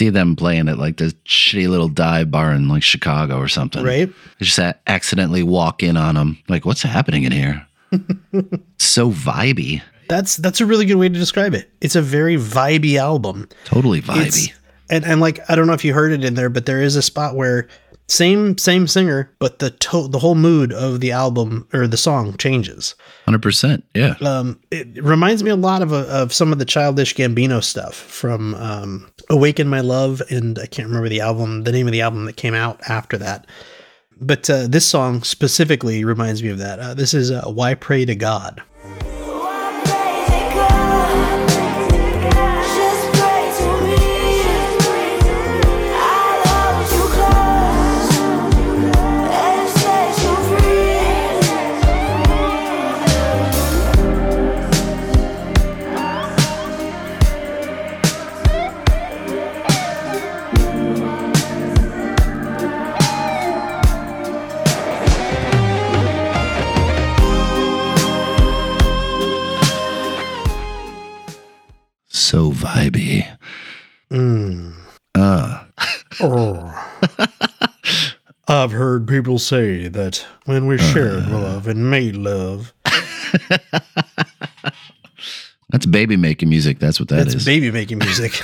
See them playing at like this shitty little dive bar in like Chicago or something. Right. They just a- accidentally walk in on them. Like, what's happening in here? *laughs* so vibey. That's that's a really good way to describe it. It's a very vibey album. Totally It's, vibey. and and like I don't know if you heard it in there, but there is a spot where same same singer, but the to- the whole mood of the album or the song changes. 100%. Yeah. Um, it reminds me a lot of uh, of some of the childish Gambino stuff from um, "Awaken My Love" and I can't remember the album, the name of the album that came out after that. But uh, this song specifically reminds me of that. Uh, this is uh, "Why Pray to God." So vibey. Mm. Uh, *laughs* Oh. I've heard people say that when we shared love and made love, *laughs* that's baby making music. That's what that is. it's baby making music.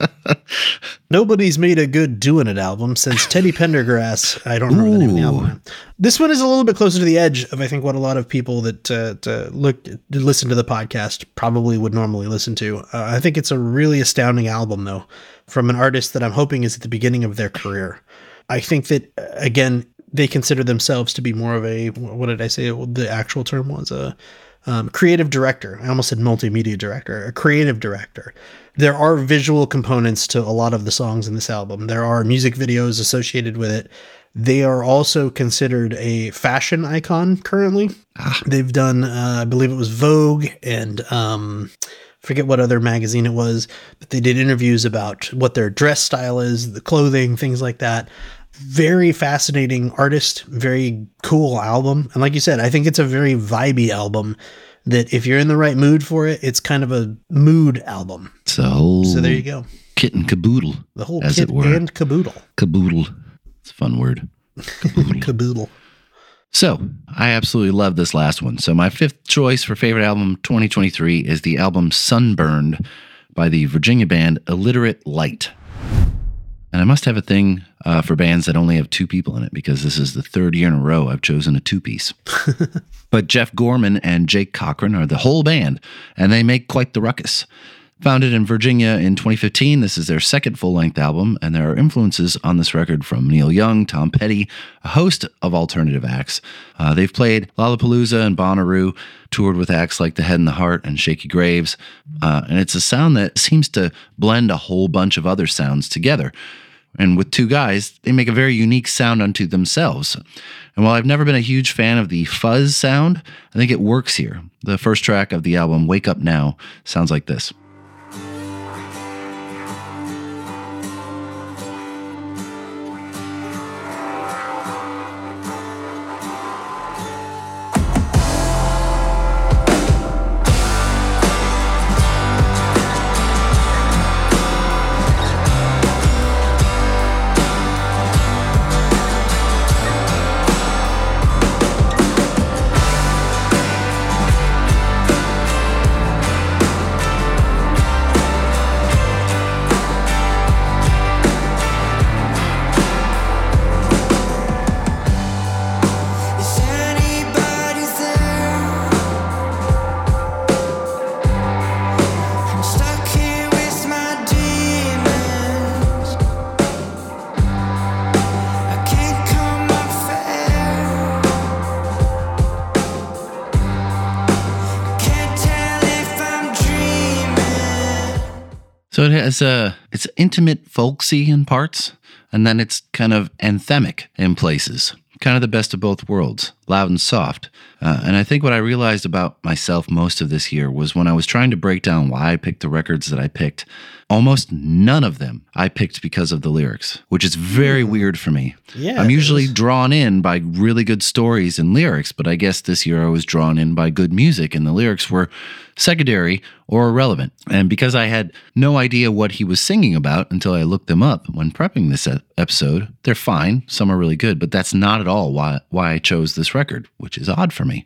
*laughs* Nobody's made a good doing it album since Teddy Pendergrass. I don't remember the name of the album. This one is a little bit closer to the edge of I think what a lot of people that uh, look listen to the podcast probably would normally listen to. Uh, I think it's a really astounding album though, from an artist that I'm hoping is at the beginning of their career. I think that uh, again they consider themselves to be more of a what did I say the actual term was a um, creative director. I almost said multimedia director, a creative director. There are visual components to a lot of the songs in this album. There are music videos associated with it. They are also considered a fashion icon currently. They've done, uh, I believe it was Vogue and um, forget what other magazine it was, but they did interviews about what their dress style is, the clothing, things like that. Very fascinating artist, very cool album. And like you said, I think it's a very vibey album that if you're in the right mood for it, it's kind of a mood album. It's a whole So there you go. kit and caboodle. The whole as kit it were. and caboodle. Caboodle. It's a fun word. *laughs* Caboodle. So I absolutely love this last one. So my fifth choice for favorite album 2023 is the album Sunburned by the Virginia band Illiterate Light. And I must have a thing uh, for bands that only have two people in it because this is the third year in a row I've chosen a two piece. *laughs* but Jeff Gorman and Jake Cochran are the whole band, and they make quite the ruckus. Founded in Virginia in 2015, this is their second full length album, and there are influences on this record from Neil Young, Tom Petty, a host of alternative acts. Uh, they've played Lollapalooza and Bonnaroo, toured with acts like The Head and the Heart and Shakey Graves, uh, and it's a sound that seems to blend a whole bunch of other sounds together. And with two guys, they make a very unique sound unto themselves. And while I've never been a huge fan of the fuzz sound, I think it works here. The first track of the album, Wake Up Now, sounds like this. Has a it's intimate folksy in parts, and then it's kind of anthemic in places. Kind of the best of both worlds, loud and soft. Uh, and I think what I realized about myself most of this year was when I was trying to break down why I picked the records that I picked, almost none of them I picked because of the lyrics, which is very weird for me. Yeah, I'm usually is. drawn in by really good stories and lyrics, but I guess this year I was drawn in by good music and the lyrics were secondary or irrelevant. And because I had no idea what he was singing about until I looked them up when prepping this episode, they're fine. Some are really good, but that's not at all why why I chose this record, which is odd for me.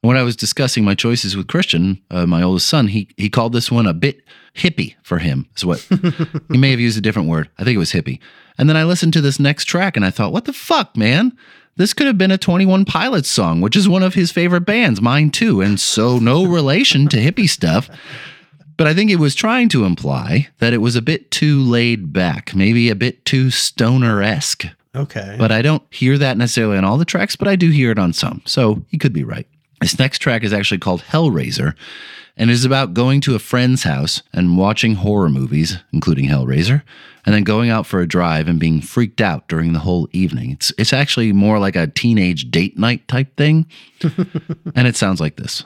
When I was discussing my choices with Christian, uh, my oldest son, he he called this one a bit hippie for him. Is what *laughs* he may have used a different word. I think it was hippie. And then I listened to this next track and I thought, what the fuck, man? This could have been a 21 Pilots song, which is one of his favorite bands, mine too, and so no *laughs* relation to hippie stuff. But I think it was trying to imply that it was a bit too laid back, maybe a bit too stoner esque. Okay. But I don't hear that necessarily on all the tracks, but I do hear it on some. So he could be right. This next track is actually called Hellraiser and is about going to a friend's house and watching horror movies, including Hellraiser, and then going out for a drive and being freaked out during the whole evening. It's it's actually more like a teenage date night type thing. *laughs* and it sounds like this.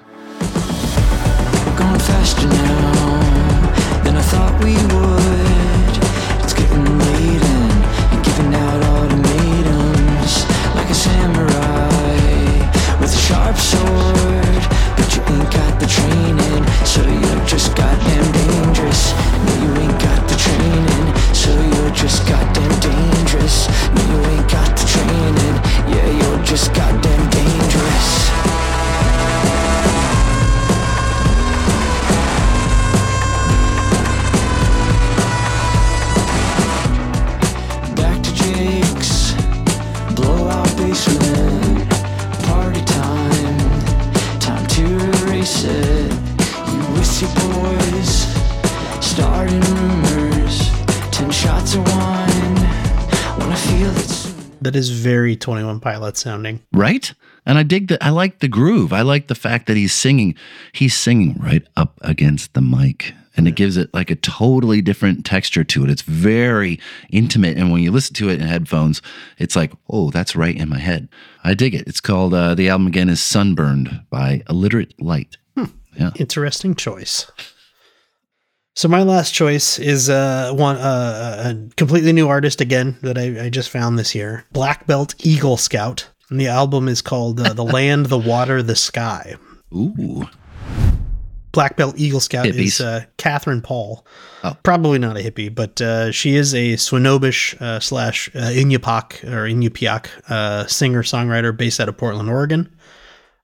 Pilot sounding. right? And I dig that. I like the groove. I like the fact that he's singing. He's singing right up against the mic, and it gives it like a totally different texture to it. It's very intimate, and when you listen to it in headphones, it's like, oh, that's right in my head. I dig it. It's called uh, the album again is Sunburned by Illiterate Light. Yeah. Interesting choice. So my last choice is uh, one uh, a completely new artist again that I, I just found this year, Black Belt Eagle Scout, and the album is called uh, "The *laughs* Land, the Water, the Sky." Ooh. Black Belt Eagle Scout Hippies. is uh, Katherine Paul. Oh. Probably not a hippie, but uh, she is a Swinomish uh, slash uh, Inupiaq or Inupiaq uh, singer songwriter based out of Portland, Oregon.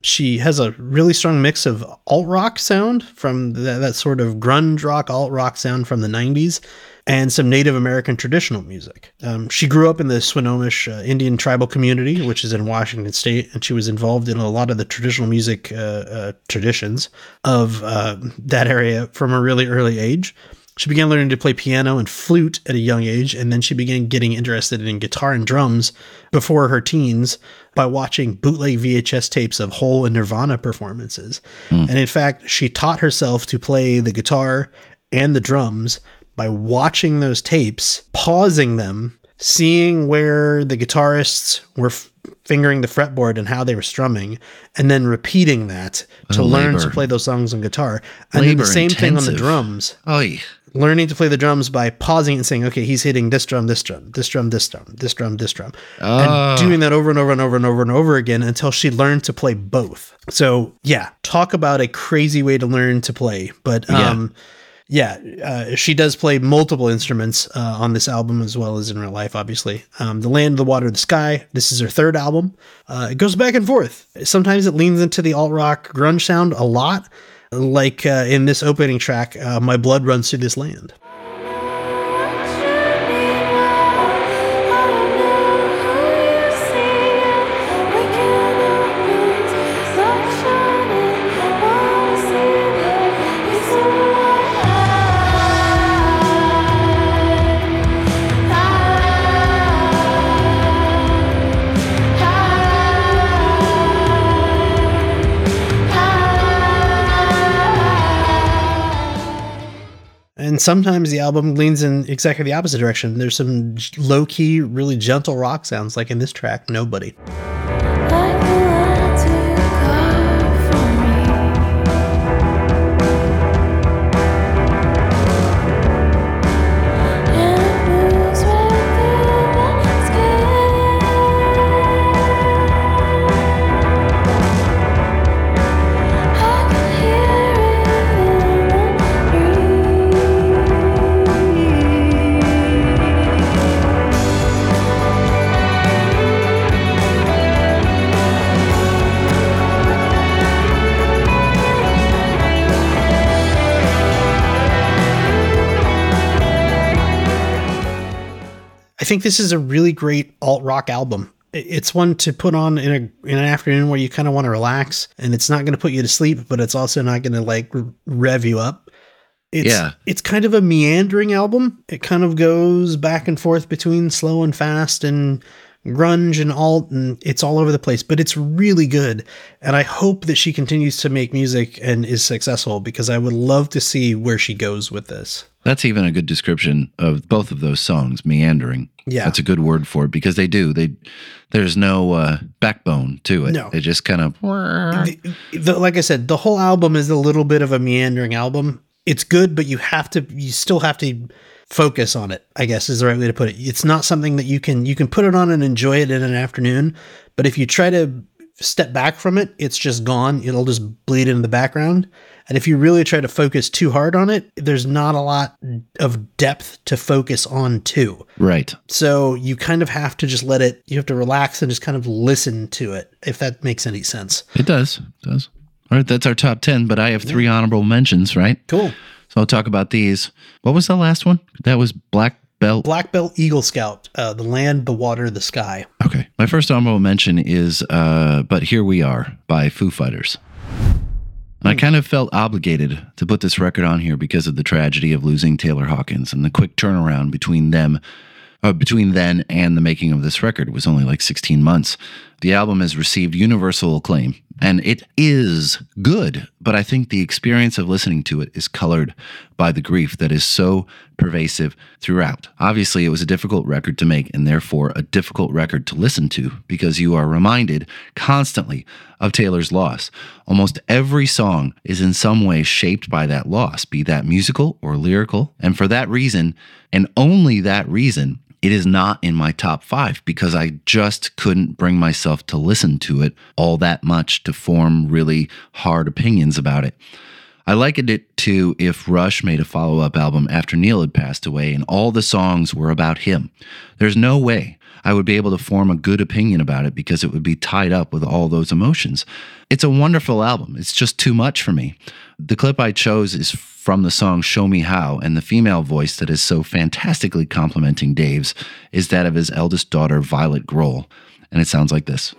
She has a really strong mix of alt rock sound from that, that sort of grunge rock, alt rock sound from the 90s, and some Native American traditional music. Um, she grew up in the Swinomish uh, Indian tribal community, which is in Washington State, and she was involved in a lot of the traditional music uh, uh, traditions of uh, that area from a really early age. She began learning to play piano and flute at a young age, and then she began getting interested in guitar and drums before her teens by watching bootleg VHS tapes of Hole and Nirvana performances. Hmm. And in fact, she taught herself to play the guitar and the drums by watching those tapes, pausing them, seeing where the guitarists were f- fingering the fretboard and how they were strumming, and then repeating that to Oh, learn to play those songs on guitar. And then the same thing on the intensive. drums Oy. Learning to play the drums by pausing and saying, okay, he's hitting this drum, this drum, this drum, this drum, this drum, this drum, Oh. and doing that over and over and over and over and over again until she learned to play both. So yeah, talk about a crazy way to learn to play. But um, yeah, uh, she does play multiple instruments uh, on this album as well as in real life, obviously. Um, the Land, the Water, the Sky. This is her third album. Uh, it goes back and forth. Sometimes it leans into the alt rock grunge sound a lot. Like uh, in this opening track, uh, My Blood Runs Through This Land. And sometimes the album leans in exactly the opposite direction. There's some low key, really gentle rock sounds, like in this track, Nobody. Think this is a really great alt rock album. It's one to put on in a in an afternoon where you kind of want to relax, and it's not going to put you to sleep, but it's also not going to like rev you up. It's, Yeah. it's kind of a meandering album. It kind of goes back and forth between slow and fast and grunge and alt, and it's all over the place. But it's really good, and I hope that she continues to make music and is successful because I would love to see where she goes with this. That's even a good description of both of those songs, meandering. Yeah. That's a good word for it because they do. They there's no uh, backbone to it. No. They just kind of the, the- like I said, the whole album is a little bit of a meandering album. It's good, but you have to, you still have to focus on it. I guess is the right way to put it. It's not something that you can you can put it on and enjoy it in an afternoon, but if you try to step back from it, it's just gone. It'll just bleed into the background. And if you really try to focus too hard on it, there's not a lot of depth to focus on too. right. So you kind of have to just let it, you have to relax and just kind of listen to it, if that makes any sense. It does. It does. All right, that's our top 10, but I have three honorable mentions, right? Cool. So I'll talk about these. What was the last one? That was Black Belt. Black Belt Eagle Scout, uh, the land, the water, the sky. Okay. My first honorable mention is uh, But Here We Are by Foo Fighters. And I kind of felt obligated to put this record on here because of the tragedy of losing Taylor Hawkins and the quick turnaround between them, uh, between then and the making of this record was only like 16 months. The album has received universal acclaim, and it is good, but I think the experience of listening to it is colored by the grief that is so pervasive throughout. Obviously, it was a difficult record to make, and therefore a difficult record to listen to because you are reminded constantly of Taylor's loss. Almost every song is in some way shaped by that loss, be that musical or lyrical. And for that reason, and only that reason, it is not in my top five because I just couldn't bring myself to listen to it all that much to form really hard opinions about it. I likened it to if Rush made a follow up album after Neil had passed away and all the songs were about him. There's no way I would be able to form a good opinion about it because it would be tied up with all those emotions. It's a wonderful album. It's just too much for me. The clip I chose is from the song Show Me How, and the female voice that is so fantastically complimenting Dave's is that of his eldest daughter, Violet Grohl. And it sounds like this.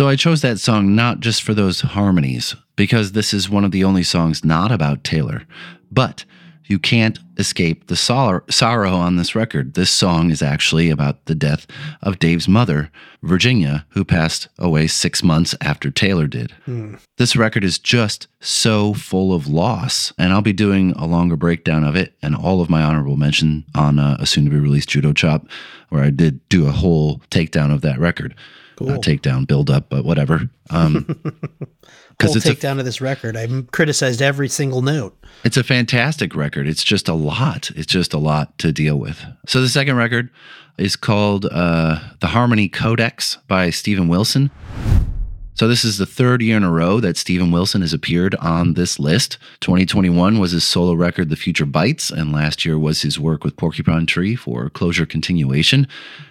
So I chose that song not just for those harmonies, because this is one of the only songs not about Taylor, but you can't escape the sor- sorrow on this record. This song is actually about the death of Dave's mother, Virginia, who passed away six months after Taylor did. This record is just so full of loss, and I'll be doing a longer breakdown of it and all of my honorable mention on uh, a soon to be released Judo Chop, where I did do a whole takedown of that record. Not takedown, build up, but whatever. Um, *laughs* *laughs* Whole because it's a takedown of this record. I've criticized every single note. it's a fantastic record. It's just a lot. It's just a lot to deal with. So the second record is called uh, The Harmony Codex by Steven Wilson. So this is the third year in a row that Steven Wilson has appeared on this list. 2021 was his solo record, The Future Bites, and last year was his work with Porcupine Tree for Closure Continuation.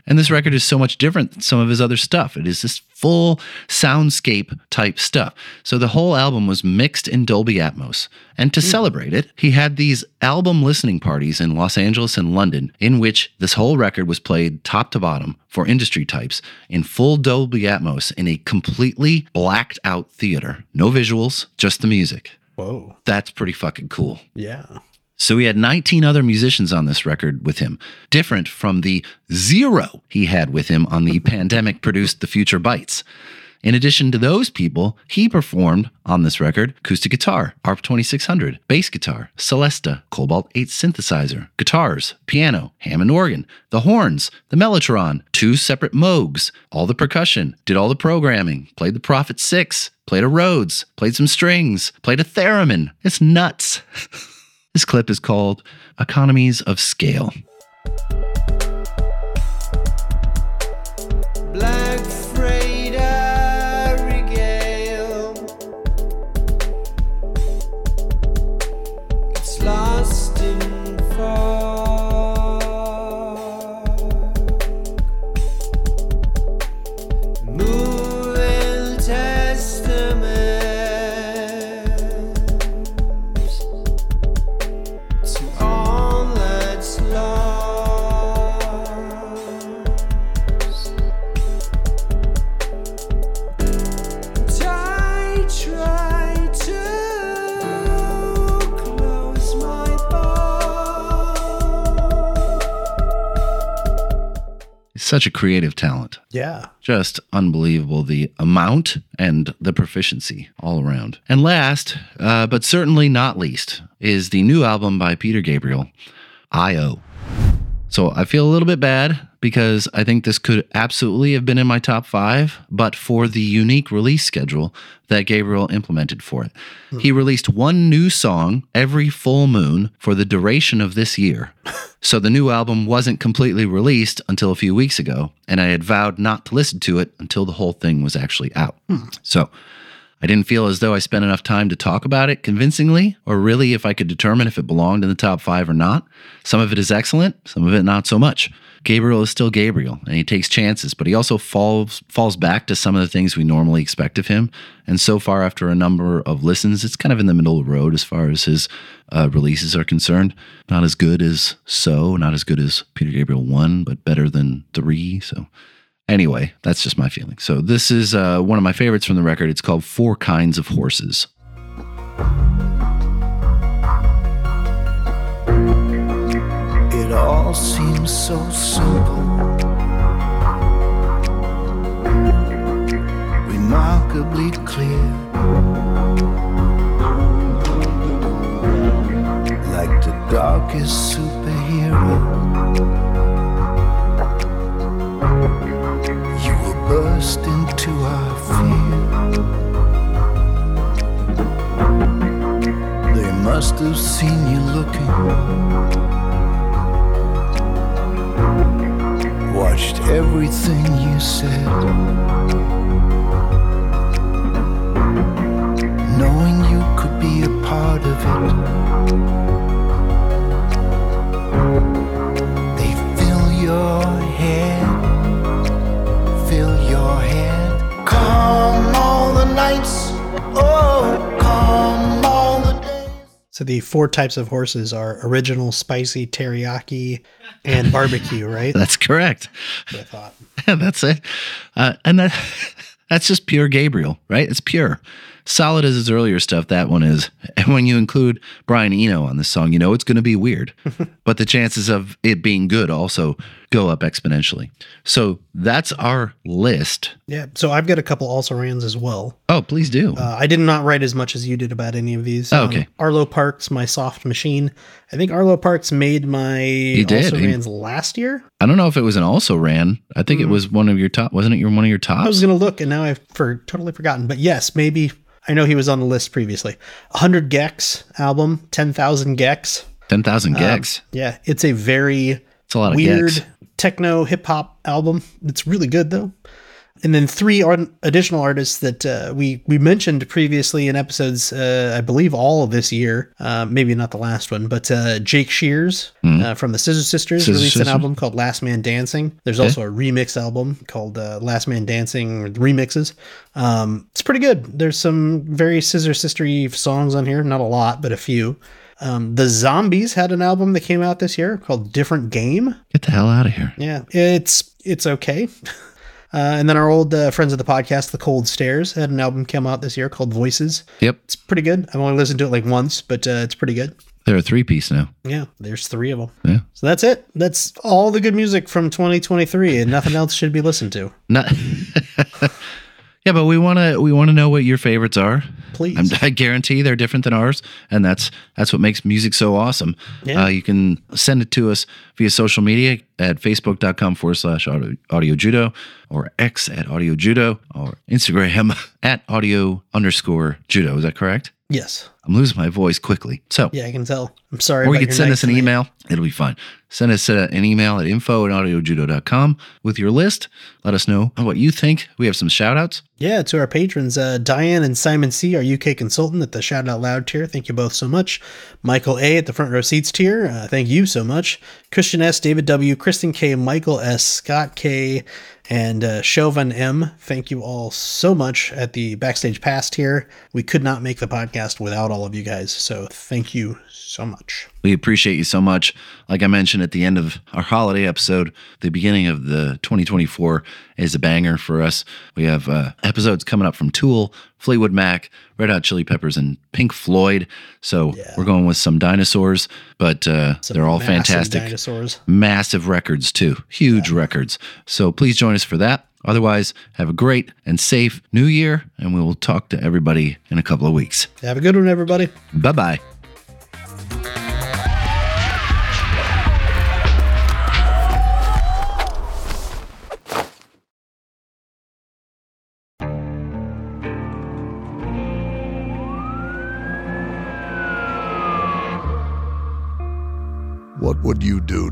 And this record is so much different than some of his other stuff. It is this full soundscape type stuff. So the whole album was mixed in Dolby Atmos. And to hmm. celebrate it, he had these album listening parties in Los Angeles and London in which this whole record was played top to bottom for industry types in full Dolby Atmos in a completely blacked out theater. No visuals, just the music. Whoa. That's pretty fucking cool. Yeah. So he had 19 other musicians on this record with him, different from the zero he had with him on the pandemic produced The Future Bites. In addition to those people, he performed on this record acoustic guitar, ARP 2600, bass guitar, Celesta, Cobalt 8 synthesizer, guitars, piano, Hammond organ, the horns, the Mellotron, two separate Moogs, all the percussion, did all the programming, played the Prophet 6, played a Rhodes, played some strings, played a theremin. It's nuts. *laughs* This clip is called Economies of Scale. Black such a creative talent. Yeah. Just unbelievable the amount and the proficiency all around. And last, uh, but certainly not least, is the new album by Peter Gabriel, I.O. So I feel a little bit bad because I think this could absolutely have been in my top five, but for the unique release schedule that Gabriel implemented for it. Hmm. He released one new song every full moon for the duration of this year. *laughs* so the new album wasn't completely released until a few weeks ago, and I had vowed not to listen to it until the whole thing was actually out. Hmm. So I didn't feel as though I spent enough time to talk about it convincingly, or really if I could determine if it belonged in the top five or not. Some of it is excellent, some of it not so much. Gabriel is still Gabriel and he takes chances, but he also falls falls back to some of the things we normally expect of him. And so far, after a number of listens, it's kind of in the middle of the road as far as his uh, releases are concerned. Not as good as So, not as good as Peter Gabriel 1, but better than 3. So, anyway, that's just my feeling. So, this is uh, one of my favorites from the record. It's called Four Kinds of Horses. It all seems so simple. Remarkably clear. Like the darkest superhero. You burst into our fear. They must have seen you looking. Watched everything you said. Knowing you could be a part of it. They fill your head, fill your head. Come all the nights, oh, come. So the four types of horses are original, spicy, teriyaki, and *laughs* barbecue, right? That's correct. I thought. *laughs* that's it. Uh, and that *laughs* that's just pure Gabriel, right? It's pure. Solid as his earlier stuff, that one is. And when you include Brian Eno on this song, you know it's going to be weird. but the chances of it being good also go up exponentially. So that's our list. Yeah. So I've got a couple also rans as well. Oh, please do. Uh, I did not write as much as you did about any of these. Um, Oh, okay. Arlo Parks, my soft machine. I think Arlo Parks made my did. also He- rans last year. I don't know if it was an also ran. I think it was one of your top. Wasn't it your one of your tops? I was gonna look, and now I've for totally forgotten. But yes, maybe I know he was on the list previously. 100 gecs album, 10,000 gecs. Ten thousand gecs. Yeah, it's a very It's a lot of weird gex. Techno hip hop album. It's really good though. And then three art- additional artists that uh, we we mentioned previously in episodes, uh, I believe all of this year, uh, maybe not the last one, but uh, Jake Shears uh, from the Scissor Sisters. Scissor released Sisters. an album called Last Man Dancing. There's also a remix album called uh, Last Man Dancing remixes. Um, it's pretty good. There's some very Scissor Sistery songs on here, not a lot, but a few. Um, the Zombies had an album that came out this year called Different Game. Get the hell out of here. Yeah, it's it's okay. *laughs* Uh, and then our old uh, friends of the podcast, The Cold Stares, had an album come out this year called Voices. Yep. It's pretty good. I've only listened to it like once, but uh, it's pretty good. They're a three piece now. Yeah, there's three of them. Yeah. So that's it. That's all the good music from 2023, and nothing else should be listened to. Not. *laughs* yeah, but we want to we want to know what your favorites are. Please. I'm, *laughs* I guarantee they're different than ours, and that's that's what makes music so awesome. Yeah. Uh, you can send it to us via social media at facebook.com forward slash audio, audio judo or X at audio judo or Instagram *laughs* at audio underscore judo. Is that correct? Yes. I'm losing my voice quickly. So, Yeah, I can tell. I'm sorry. or you could send us an tonight. email. It'll be fine. Send us uh, an email at info at audiojudo.com with your list. Let us know what you think. We have some shout outs. Yeah, to our patrons, uh, Diane and Simon C, our UK consultant at the Shout Out Loud tier. Thank you both so much. Michael A at the Front Row Seats tier. Uh, thank you so much. Christian S, David W, Kristen K, Michael S, Scott K, and uh, Chauvin M. Thank you all so much at the Backstage past here. We could not make the podcast without all of you guys. So thank you so much. We appreciate you so much. Like I mentioned at the end of our holiday episode, the beginning of the 2024 is a banger for us. We have uh, episodes coming up from Tool, Fleetwood Mac, Red Hot Chili Peppers, and Pink Floyd. So we're going with some dinosaurs, but uh, they're all fantastic. Dinosaurs. Massive records, too. Huge records. So please join us for that. Otherwise, have a great and safe new year, and we will talk to everybody in a couple of weeks. Have a good one, everybody. Bye bye.